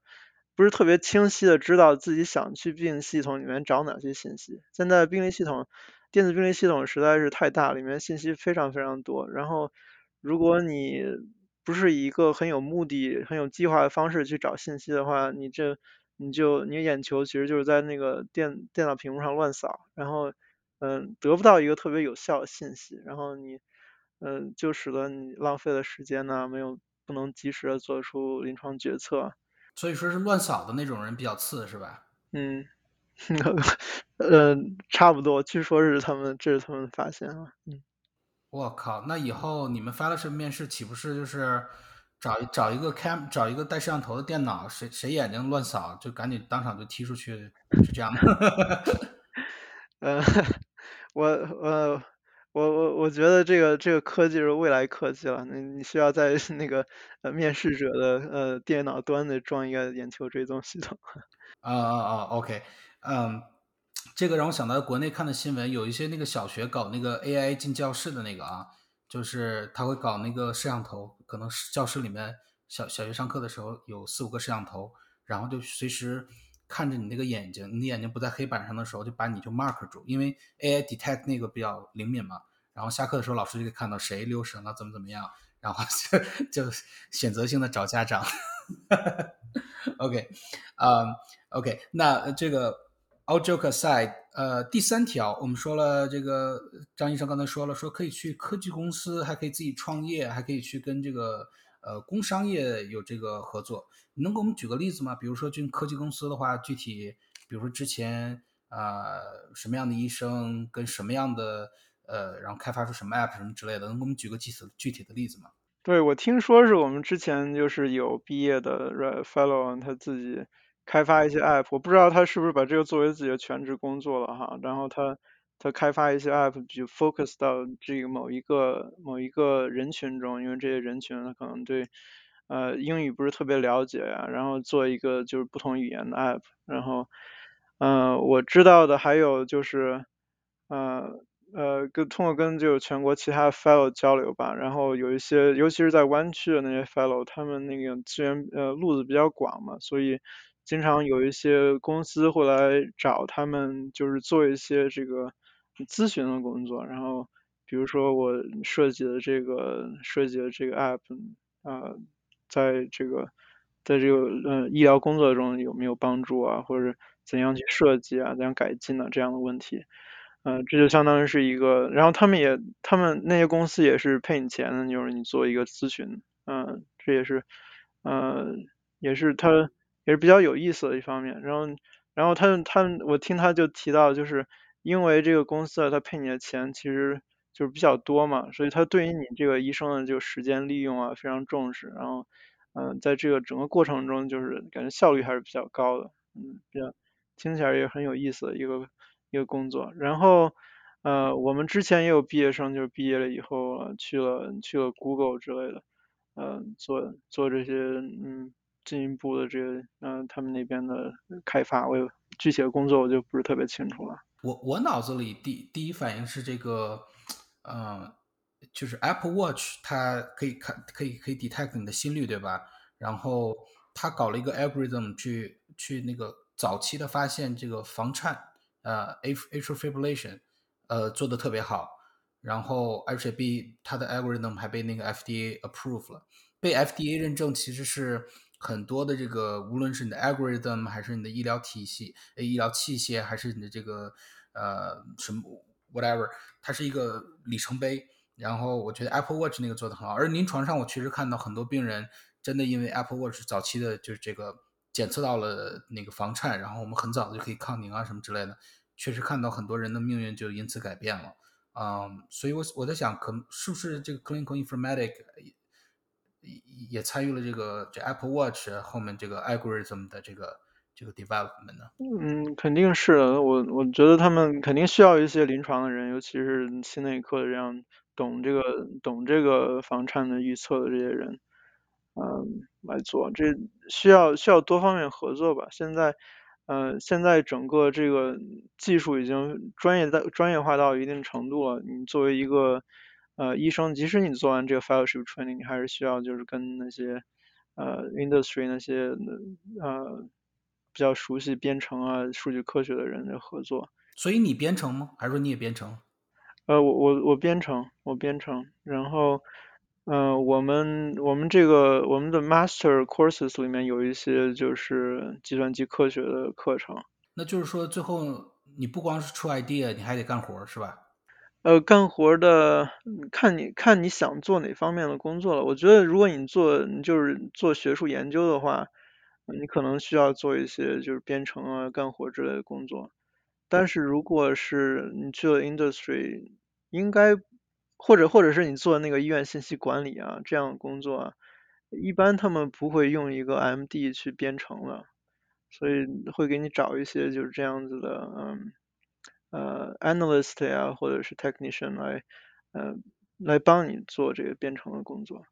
S2: 不是特别清晰的知道自己想去病系统里面找哪些信息。现在病历系统，电子病历系统实在是太大，里面信息非常非常多。然后，如果你不是以一个很有目的、很有计划的方式去找信息的话，你这你就你眼球其实就是在那个电电脑屏幕上乱扫，然后嗯得不到一个特别有效的信息，然后你嗯就使得你浪费了时间呢，没有不能及时的做出临床决策。
S1: 所以说是乱扫的那种人比较次，是吧？
S2: 嗯，呃，差不多，据说是他们，这是他们发现啊。嗯，
S1: 我靠，那以后你们 fellowship 面试岂不是就是找找一个 cam 找一个带摄像头的电脑，谁谁眼睛乱扫就赶紧当场就踢出去，是这样吗？
S2: 呃，我呃。我我我觉得这个这个科技是未来科技了，你你需要在那个呃面试者的呃电脑端的装一个眼球追踪系统。
S1: 啊啊啊，OK，嗯，这个让我想到国内看的新闻，有一些那个小学搞那个 AI 进教室的那个啊，就是他会搞那个摄像头，可能教室里面小小学上课的时候有四五个摄像头，然后就随时。看着你那个眼睛，你眼睛不在黑板上的时候，就把你就 mark 住，因为 AI detect 那个比较灵敏嘛。然后下课的时候，老师就可以看到谁留神了，怎么怎么样，然后 就就选择性的找家长。OK，啊，OK，那这个 all joke aside，呃，第三条我们说了，这个张医生刚才说了，说可以去科技公司，还可以自己创业，还可以去跟这个。呃，工商业有这个合作，你能给我们举个例子吗？比如说，进科技公司的话，具体，比如说之前啊，什么样的医生跟什么样的呃，然后开发出什么 app 什么之类的，能给我们举个具体具体的例子吗？
S2: 对，我听说是我们之前就是有毕业的 fellow，他自己开发一些 app，我不知道他是不是把这个作为自己的全职工作了哈，然后他。他开发一些 app，就 focus 到这个某一个某一个人群中，因为这些人群他可能对呃英语不是特别了解呀，然后做一个就是不同语言的 app，然后嗯我知道的还有就是呃呃跟通过跟就全国其他 fellow 交流吧，然后有一些尤其是在湾区的那些 fellow，他们那个资源呃路子比较广嘛，所以经常有一些公司会来找他们，就是做一些这个。咨询的工作，然后比如说我设计的这个设计的这个 app 啊，在这个在这个呃医疗工作中有没有帮助啊，或者怎样去设计啊，怎样改进呢？这样的问题，嗯，这就相当于是一个，然后他们也他们那些公司也是赔你钱的，就是你做一个咨询，嗯，这也是，嗯，也是他也是比较有意思的一方面。然后然后他他我听他就提到就是。因为这个公司他赔你的钱其实就是比较多嘛，所以他对于你这个医生的就时间利用啊非常重视，然后嗯，在这个整个过程中就是感觉效率还是比较高的，嗯，比较听起来也很有意思的一个一个工作。然后呃，我们之前也有毕业生，就是毕业了以后啊去了去了 Google 之类的，呃，做做这些嗯进一步的这个嗯他们那边的开发。我有具体的工作我就不是特别清楚了。
S1: 我我脑子里第第一反应是这个，呃，就是 Apple Watch 它可以看可以可以 detect 你的心率，对吧？然后它搞了一个 algorithm 去去那个早期的发现这个房颤，呃，atrial fibrillation。呃，做的特别好，然后而且被它的 algorithm 还被那个 FDA approve 了，被 FDA 认证其实是很多的这个，无论是你的 algorithm 还是你的医疗体系、医疗器械，还是你的这个呃什么 whatever，它是一个里程碑。然后我觉得 Apple Watch 那个做的很好，而临床上我确实看到很多病人真的因为 Apple Watch 早期的就是这个检测到了那个房颤，然后我们很早就可以抗凝啊什么之类的。确实看到很多人的命运就因此改变了，嗯，所以我我在想，可能是不是这个 clinical informatic 也参与了这个这 Apple Watch 后面这个 algorithm 的这个这个 development 呢？
S2: 嗯，肯定是的，我我觉得他们肯定需要一些临床的人，尤其是心内科的这样懂这个懂这个房颤的预测的这些人，嗯，来做，这需要需要多方面合作吧，现在。嗯，现在整个这个技术已经专业到专业化到一定程度了。你作为一个呃医生，即使你做完这个 fellowship training，你还是需要就是跟那些呃 industry 那些呃比较熟悉编程啊、数据科学的人的合作。
S1: 所以你编程吗？还是说你也编程？
S2: 呃，我我我编程，我编程，然后。嗯，我们我们这个我们的 master courses 里面有一些就是计算机科学的课程。
S1: 那就是说，最后你不光是出 idea，你还得干活，是吧？
S2: 呃，干活的看你看你想做哪方面的工作了。我觉得如果你做就是做学术研究的话，你可能需要做一些就是编程啊、干活之类的工作。但是如果是你去了 industry，应该。或者或者是你做那个医院信息管理啊这样的工作，一般他们不会用一个 MD 去编程了，所以会给你找一些就是这样子的，嗯，呃，analyst 呀或者是 technician 来，呃，来帮你做这个编程的工作。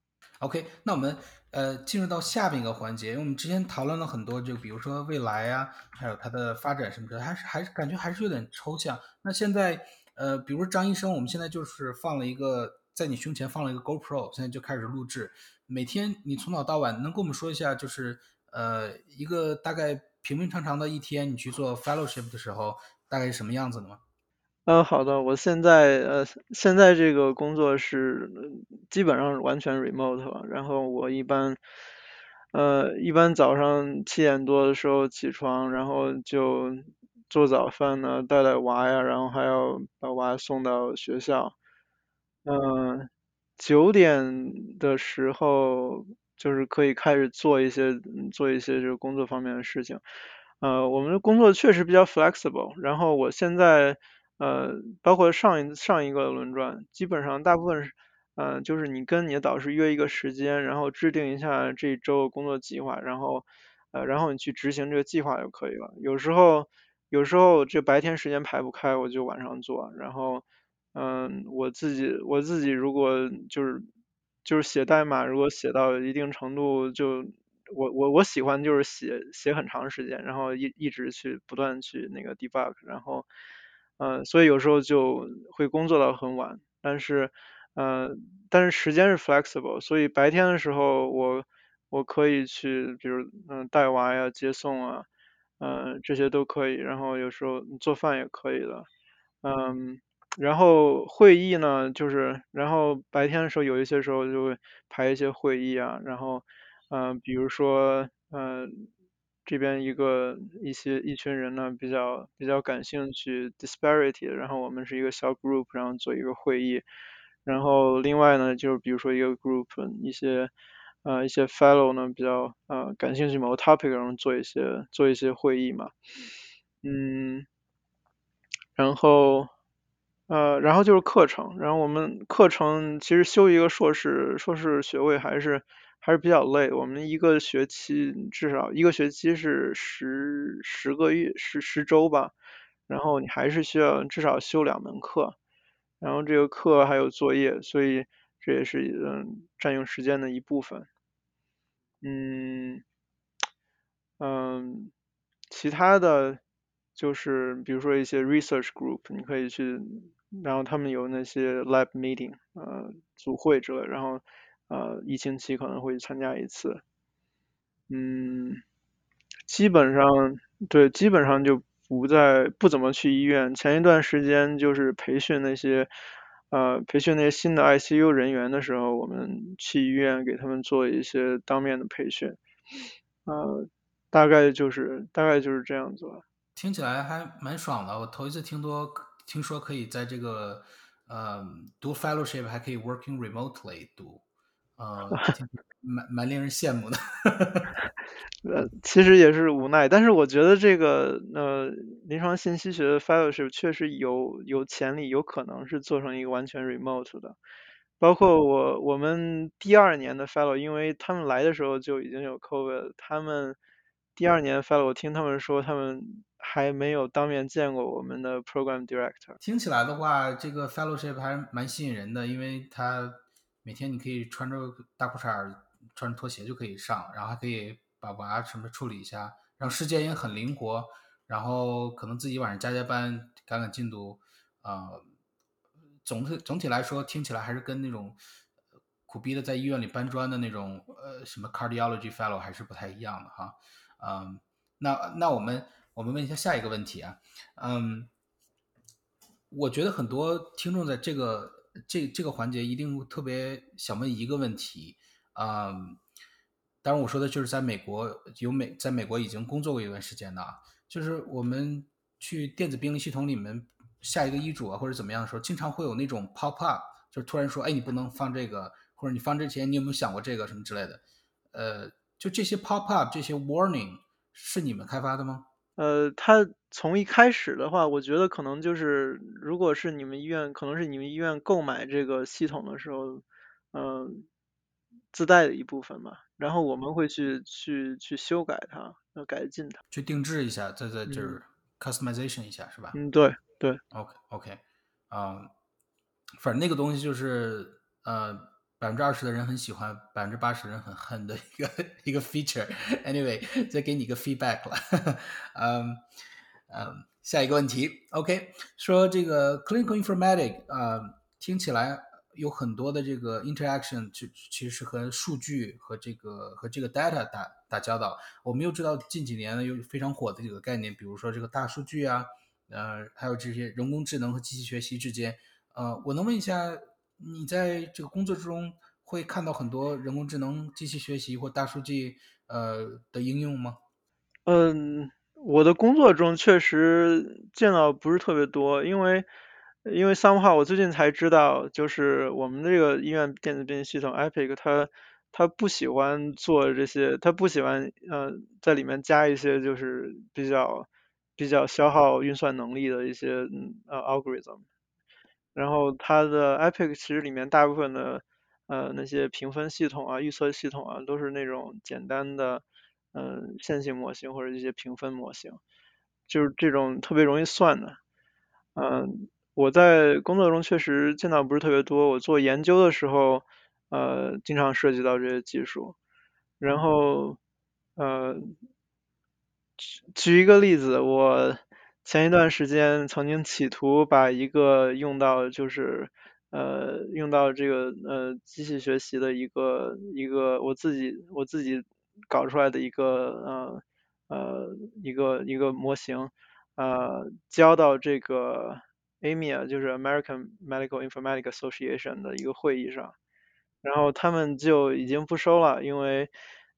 S1: OK，那我们呃进入到下面一个环节，因为我们之前讨论了很多，就比如说未来啊，还有它的发展什么的，还是还是感觉还是有点抽象。那现在。呃，比如张医生，我们现在就是放了一个在你胸前放了一个 GoPro，现在就开始录制。每天你从早到晚，能跟我们说一下，就是呃一个大概平平常常的一天，你去做 fellowship 的时候，大概是什么样子的吗？
S2: 嗯，好的，我现在呃现在这个工作是基本上完全 remote，然后我一般呃一般早上七点多的时候起床，然后就。做早饭呢，带带娃呀，然后还要把娃送到学校。嗯，九点的时候就是可以开始做一些做一些就是工作方面的事情。呃，我们的工作确实比较 flexible。然后我现在呃，包括上一上一个轮转，基本上大部分是嗯，就是你跟你的导师约一个时间，然后制定一下这一周工作计划，然后呃，然后你去执行这个计划就可以了。有时候。有时候这白天时间排不开，我就晚上做。然后，嗯，我自己我自己如果就是就是写代码，如果写到一定程度，就我我我喜欢就是写写很长时间，然后一一直去不断去那个 debug，然后，嗯，所以有时候就会工作到很晚。但是，嗯，但是时间是 flexible，所以白天的时候我我可以去，比如嗯带娃呀、接送啊。嗯，这些都可以，然后有时候做饭也可以的，嗯，然后会议呢，就是然后白天的时候有一些时候就会排一些会议啊，然后嗯，比如说嗯这边一个一些一群人呢比较比较感兴趣 disparity，然后我们是一个小 group，然后做一个会议，然后另外呢就是比如说一个 group 一些。呃，一些 fellow 呢比较呃感兴趣某个 topic，然后做一些做一些会议嘛，嗯，然后呃，然后就是课程，然后我们课程其实修一个硕士硕士学位还是还是比较累。我们一个学期至少一个学期是十十个月，十十周吧，然后你还是需要至少修两门课，然后这个课还有作业，所以这也是嗯占用时间的一部分。嗯嗯，其他的就是比如说一些 research group，你可以去，然后他们有那些 lab meeting，呃，组会之类，然后呃一星期可能会参加一次。嗯，基本上对，基本上就不在不怎么去医院。前一段时间就是培训那些呃培训那些新的 ICU 人员的时候，我们去医院给他们做一些当面的培训。呃，大概就是大概就是这样子吧。
S1: 听起来还蛮爽的。我头一次听多听说可以在这个呃读 fellowship 还可以 working remotely 读，呃，蛮蛮令人羡慕的。
S2: 呃，其实也是无奈，但是我觉得这个呃临床信息学的 fellowship 确实有有潜力，有可能是做成一个完全 remote 的。包括我我们第二年的 fellow，因为他们来的时候就已经有 COVID，他们第二年 fellow，我听他们说他们还没有当面见过我们的 program director。
S1: 听起来的话，这个 fellowship 还是蛮吸引人的，因为他每天你可以穿着大裤衩、穿着拖鞋就可以上，然后还可以把娃什么处理一下，然后时间也很灵活，然后可能自己晚上加加班赶赶进度，啊。总体总体来说，听起来还是跟那种苦逼的在医院里搬砖的那种呃什么 cardiology fellow 还是不太一样的哈。嗯，那那我们我们问一下下一个问题啊。嗯，我觉得很多听众在这个这这个环节一定特别想问一个问题啊。当然我说的就是在美国有美在美国已经工作过一段时间的，就是我们去电子病历系统里面。下一个医嘱啊，或者怎么样的时候，经常会有那种 pop up，就突然说，哎，你不能放这个，或者你放之前，你有没有想过这个什么之类的？呃，就这些 pop up，这些 warning 是你们开发的吗？
S2: 呃，它从一开始的话，我觉得可能就是，如果是你们医院，可能是你们医院购买这个系统的时候，嗯，自带的一部分嘛。然后我们会去去去修改它，要改进它，
S1: 去定制一下，再再就是 customization 一下，是吧？
S2: 嗯，对。对
S1: ，OK OK，啊，反正那个东西就是呃，百分之二十的人很喜欢，百分之八十人很恨的一个 一个 feature。Anyway，再给你一个 feedback 了。嗯嗯，下一个问题，OK，说这个 clinical informatics 啊，听起来有很多的这个 interaction，其其实是和数据和这个和这个 data 打打交道。我们又知道近几年呢有非常火的这个概念，比如说这个大数据啊。呃，还有这些人工智能和机器学习之间，呃，我能问一下，你在这个工作之中会看到很多人工智能、机器学习或大数据呃的应用吗？
S2: 嗯，我的工作中确实见到不是特别多，因为因为 somehow 我最近才知道，就是我们这个医院电子病历系统 Epic，它它不喜欢做这些，它不喜欢呃在里面加一些就是比较。比较消耗运算能力的一些呃 algorithm，然后它的 Epic 其实里面大部分的呃那些评分系统啊、预测系统啊，都是那种简单的嗯线性模型或者一些评分模型，就是这种特别容易算的。嗯，我在工作中确实见到不是特别多，我做研究的时候呃经常涉及到这些技术，然后呃。举一个例子，我前一段时间曾经企图把一个用到就是呃用到这个呃机器学习的一个一个我自己我自己搞出来的一个呃呃一个一个模型呃交到这个 AMIA 就是 American Medical Informatics Association 的一个会议上，然后他们就已经不收了，因为。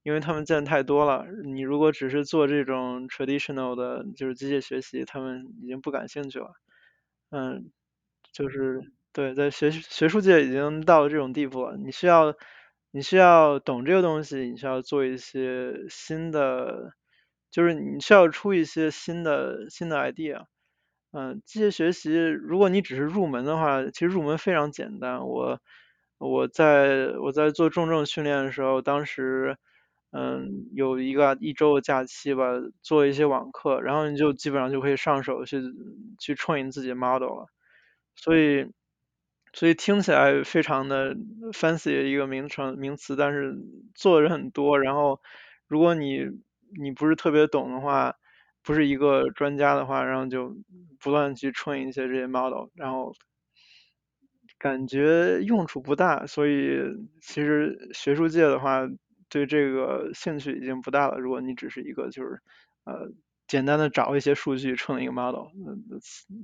S2: 因为他们见太多了，你如果只是做这种 traditional 的，就是机械学习，他们已经不感兴趣了。嗯，就是对，在学学术界已经到了这种地步了。你需要，你需要懂这个东西，你需要做一些新的，就是你需要出一些新的新的 idea。嗯，机械学习，如果你只是入门的话，其实入门非常简单。我我在我在做重症训练的时候，当时嗯有一个一周的假期吧，做一些网课，然后你就基本上就可以上手去去 train 自己 model 了，所以所以听起来非常的 fancy 一个名称名词，但是做的人很多，然后如果你你不是特别懂的话，不是一个专家的话，然后就不断去 train 一些这些 model，然后感觉用处不大，所以其实学术界的话，对这个兴趣已经不大了。如果你只是一个就是呃简单的找一些数据 train 一个 model，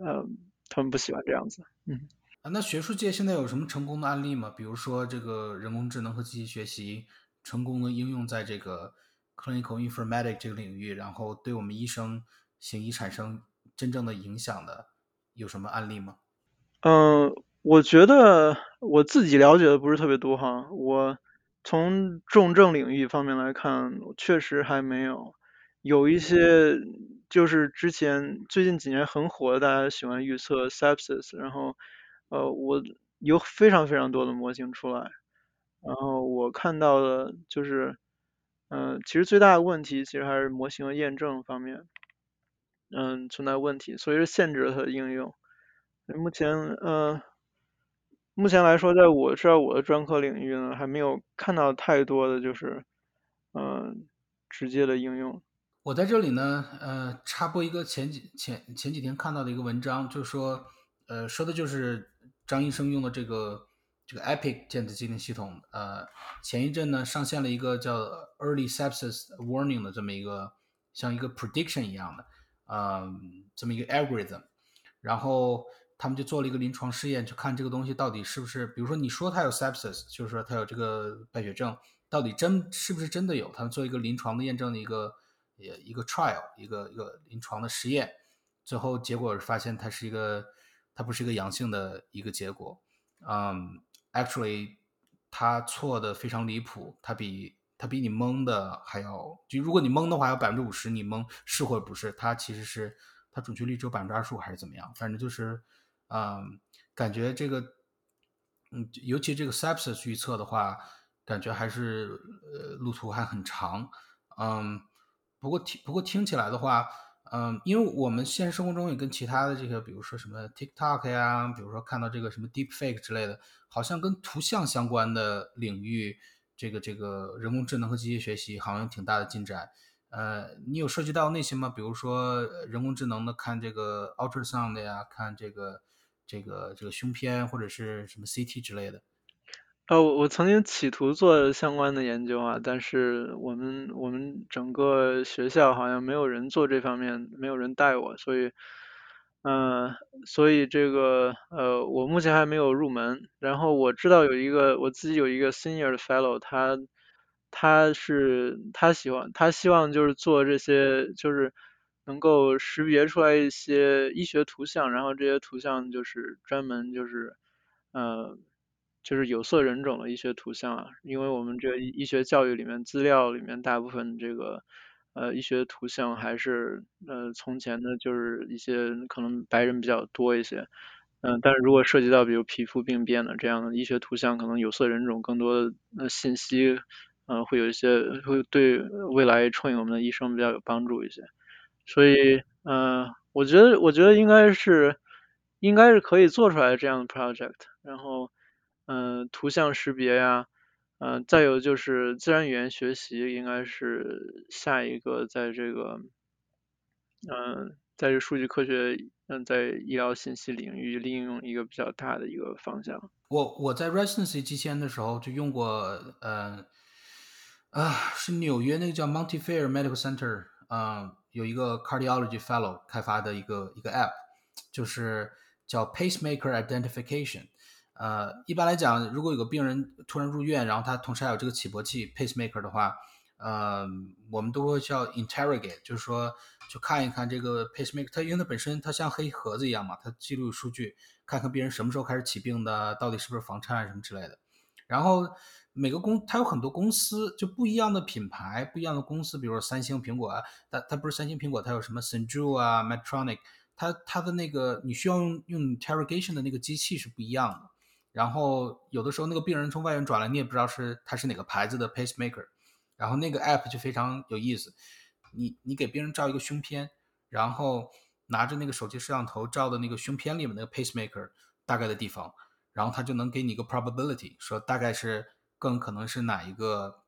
S2: 呃呃他们不喜欢这样子，嗯。
S1: 那学术界现在有什么成功的案例吗？比如说这个人工智能和机器学习成功的应用在这个 clinical informatic 这个领域，然后对我们医生行医产生真正的影响的，有什么案例吗？
S2: 嗯，我觉得我自己了解的不是特别多哈。我从重症领域方面来看，确实还没有。有一些就是之前最近几年很火的，大家喜欢预测 sepsis，然后呃，我有非常非常多的模型出来，然后我看到的就是，嗯，其实最大的问题其实还是模型的验证方面，嗯，存在问题，所以是限制了它的应用。目前，嗯，目前来说，在我知道我的专科领域呢，还没有看到太多的就是，嗯，直接的应用。
S1: 我在这里呢，呃，插播一个前几前前几天看到的一个文章，就是说，呃，说的就是张医生用的这个这个 Epic 电子鉴定系统，呃，前一阵呢上线了一个叫 Early Sepsis Warning 的这么一个像一个 prediction 一样的，嗯，这么一个 algorithm，然后。他们就做了一个临床试验，去看这个东西到底是不是，比如说你说它有 sepsis，就是说它有这个败血症，到底真是不是真的有？他们做一个临床的验证的一个也一个 trial，一个一个临床的实验，最后结果发现它是一个，它不是一个阳性的一个结果。嗯，actually，它错的非常离谱，它比它比你蒙的还要，就如果你蒙的话，有百分之五十你蒙是或者不是，它其实是它准确率只有百分之二十五还是怎么样？反正就是。嗯，感觉这个，嗯，尤其这个 sepsis 预测的话，感觉还是呃路途还很长。嗯，不过听不过听起来的话，嗯，因为我们现实生活中也跟其他的这个，比如说什么 TikTok 呀，比如说看到这个什么 Deepfake 之类的，好像跟图像相关的领域，这个这个人工智能和机械学习好像有挺大的进展。呃，你有涉及到那些吗？比如说人工智能的看这个 ultrasound 的呀，看这个。这个这个胸片或者是什么 CT 之类的，
S2: 呃，我曾经企图做相关的研究啊，但是我们我们整个学校好像没有人做这方面，没有人带我，所以，嗯，所以这个呃，我目前还没有入门。然后我知道有一个我自己有一个 senior 的 fellow，他他是他喜欢他希望就是做这些就是。能够识别出来一些医学图像，然后这些图像就是专门就是呃就是有色人种的医学图像啊，因为我们这医学教育里面资料里面大部分这个呃医学图像还是呃从前的就是一些可能白人比较多一些，嗯，但是如果涉及到比如皮肤病变的这样的医学图像，可能有色人种更多的信息，嗯，会有一些会对未来创业我们的医生比较有帮助一些。所以，嗯，我觉得，我觉得应该是，应该是可以做出来这样的 project。然后，嗯，图像识别呀，嗯，再有就是自然语言学习，应该是下一个在这个，嗯，在这数据科学，嗯，在医疗信息领域利用一个比较大的一个方向。
S1: 我我在 residency 期间的时候就用过，呃，啊，是纽约那个叫 Montefiore Medical Center，嗯。有一个 cardiology fellow 开发的一个一个 app，就是叫 pacemaker identification。呃，一般来讲，如果有个病人突然入院，然后他同时还有这个起搏器 pacemaker 的话，呃，我们都会叫 interrogate，就是说去看一看这个 pacemaker，它因为它本身它像黑盒子一样嘛，它记录数据，看看病人什么时候开始起病的，到底是不是房颤什么之类的，然后。每个公，它有很多公司，就不一样的品牌，不一样的公司，比如说三星、苹果啊，它它不是三星、苹果，它有什么 s e n j u 啊、Medtronic，它它的那个你需要用用 interrogation 的那个机器是不一样的。然后有的时候那个病人从外院转来，你也不知道是他是哪个牌子的 pacemaker，然后那个 app 就非常有意思，你你给病人照一个胸片，然后拿着那个手机摄像头照的那个胸片里面那个 pacemaker 大概的地方，然后他就能给你一个 probability，说大概是更可能是哪一个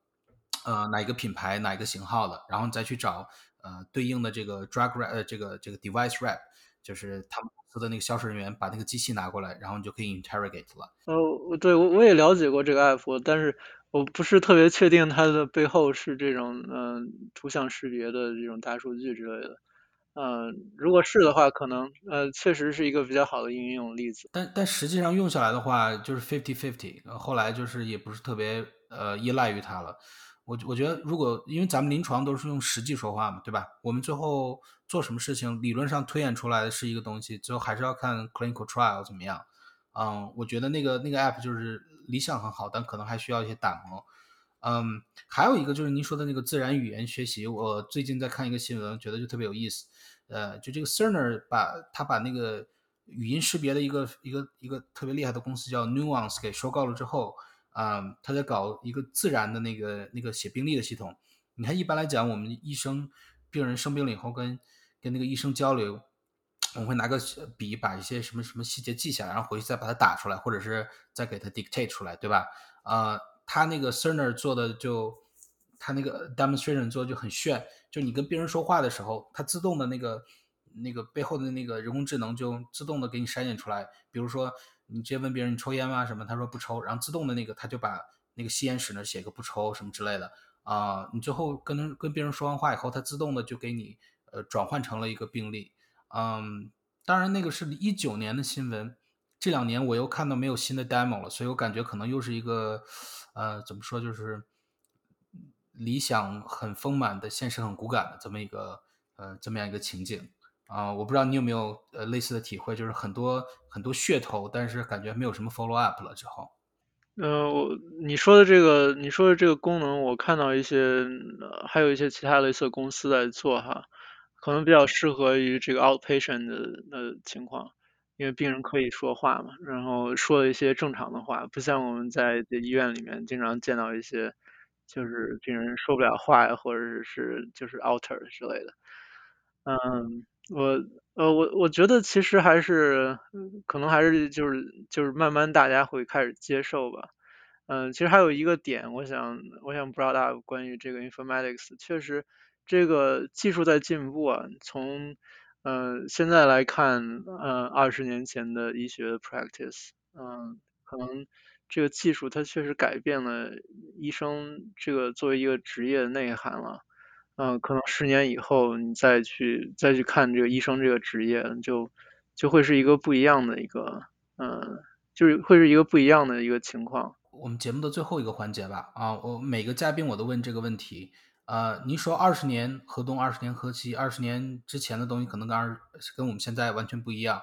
S1: 呃哪一个品牌哪一个型号的，然后你再去找呃对应的这个 drug rep 呃这个这个 device rep。就是他们的那个销售人员把那个机器拿过来，然后你就可以 interrogate 了。
S2: 呃，对我我也了解过这个 app，但是我不是特别确定它的背后是这种嗯图像识别的这种大数据之类的。嗯，如果是的话，可能呃确实是一个比较好的应用例子。
S1: 但但实际上用下来的话，就是 fifty fifty，后来就是也不是特别呃依赖于它了。我我觉得，如果因为咱们临床都是用实际说话嘛，对吧？我们最后做什么事情，理论上推演出来的是一个东西，最后还是要看 clinical trial 怎么样。嗯，我觉得那个那个 app 就是理想很好，但可能还需要一些打磨。嗯，还有一个就是您说的那个自然语言学习，我最近在看一个新闻，觉得就特别有意思。呃，就这个 Cerner 把他把那个语音识别的一个一个一个特别厉害的公司叫 Nuance 给收购了之后。啊，他在搞一个自然的那个那个写病历的系统。你看，一般来讲，我们医生病人生病了以后，跟跟那个医生交流，我们会拿个笔把一些什么什么细节记下来，然后回去再把它打出来，或者是再给它 dictate 出来，对吧？啊，他那个 Cerner 做的就，他那个 demonstration 做就很炫，就你跟病人说话的时候，它自动的那个那个背后的那个人工智能就自动的给你筛选出来，比如说。你直接问别人你抽烟吗？什么？他说不抽，然后自动的那个他就把那个吸烟室那写个不抽什么之类的啊。你最后跟跟别人说完话以后，它自动的就给你呃转换成了一个病例。嗯，当然那个是一九年的新闻，这两年我又看到没有新的 demo 了，所以我感觉可能又是一个呃怎么说就是理想很丰满的，现实很骨感的这么一个呃这么样一个情景。啊，我不知道你有没有呃类似的体会，就是很多很多噱头，但是感觉没有什么 follow up 了之后。
S2: 呃，我你说的这个，你说的这个功能，我看到一些，还有一些其他类似的公司在做哈，可能比较适合于这个 outpatient 的的情况，因为病人可以说话嘛，然后说一些正常的话，不像我们在医院里面经常见到一些，就是病人说不了话呀，或者是就是 alter 之类的，嗯。我呃我我觉得其实还是可能还是就是就是慢慢大家会开始接受吧，嗯，其实还有一个点，我想我想不知道大家关于这个 informatics，确实这个技术在进步啊，从嗯现在来看，嗯二十年前的医学 practice，嗯可能这个技术它确实改变了医生这个作为一个职业的内涵了。嗯，可能十年以后你再去再去看这个医生这个职业，就就会是一个不一样的一个，嗯，就是会是一个不一样的一个情况。
S1: 我们节目的最后一个环节吧，啊，我每个嘉宾我都问这个问题，呃，您说二十年河东，二十年河西，二十年之前的东西可能跟二跟我们现在完全不一样，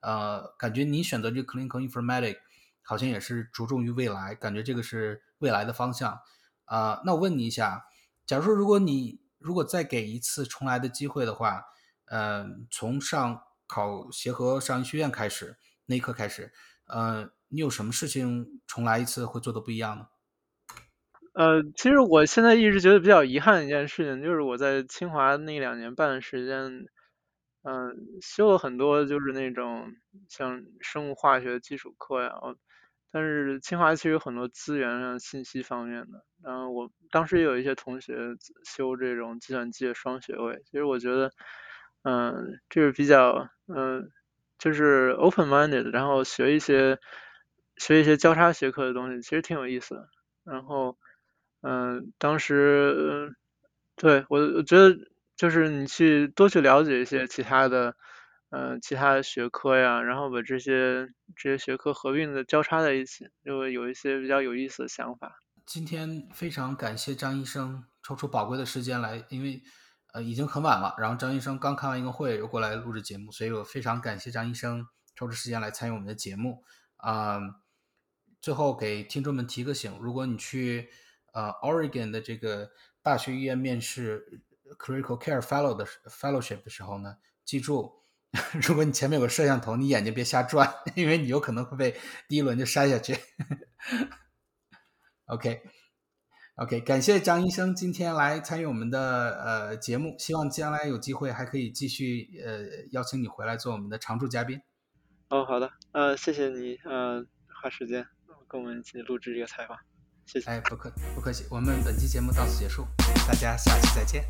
S1: 呃，感觉您选择这个 clinical informatic 好像也是着重于未来，感觉这个是未来的方向，啊，那我问你一下，假如说如果你如果再给一次重来的机会的话，呃，从上考协和上医学院开始那一刻开始，呃，你有什么事情重来一次会做的不一样呢？
S2: 呃，其实我现在一直觉得比较遗憾的一件事情，就是我在清华那两年半的时间，嗯，修了很多就是那种像生物化学基础课呀。但是清华其实有很多资源上信息方面的，然后我当时也有一些同学修这种计算机的双学位，其实我觉得，嗯，这是比较，嗯，就是 open minded，然后学一些学一些交叉学科的东西，其实挺有意思的。然后，嗯，当时，对我我觉得就是你去多去了解一些其他的。嗯，其他的学科呀，然后把这些这些学科合并的交叉在一起，就会有一些比较有意思的想法。
S1: 今天非常感谢张医生抽出宝贵的时间来，因为呃已经很晚了，然后张医生刚开完一个会又过来录制节目，所以我非常感谢张医生抽出时间来参与我们的节目。啊，最后给听众们提个醒，如果你去呃 Oregon 的这个大学医院面试 Critical Care Fellow 的 Fellowship 的时候呢，记住。如果你前面有个摄像头，你眼睛别瞎转，因为你有可能会被第一轮就筛下去。OK，OK，感谢张医生今天来参与我们的呃节目，希望将来有机会还可以继续呃邀请你回来做我们的常驻嘉宾。
S2: 哦，好的，呃，谢谢你，呃，花时间跟我们一起录制这个采访，谢谢。
S1: 哎，不客不客气，我们本期节目到此结束，大家下期再见。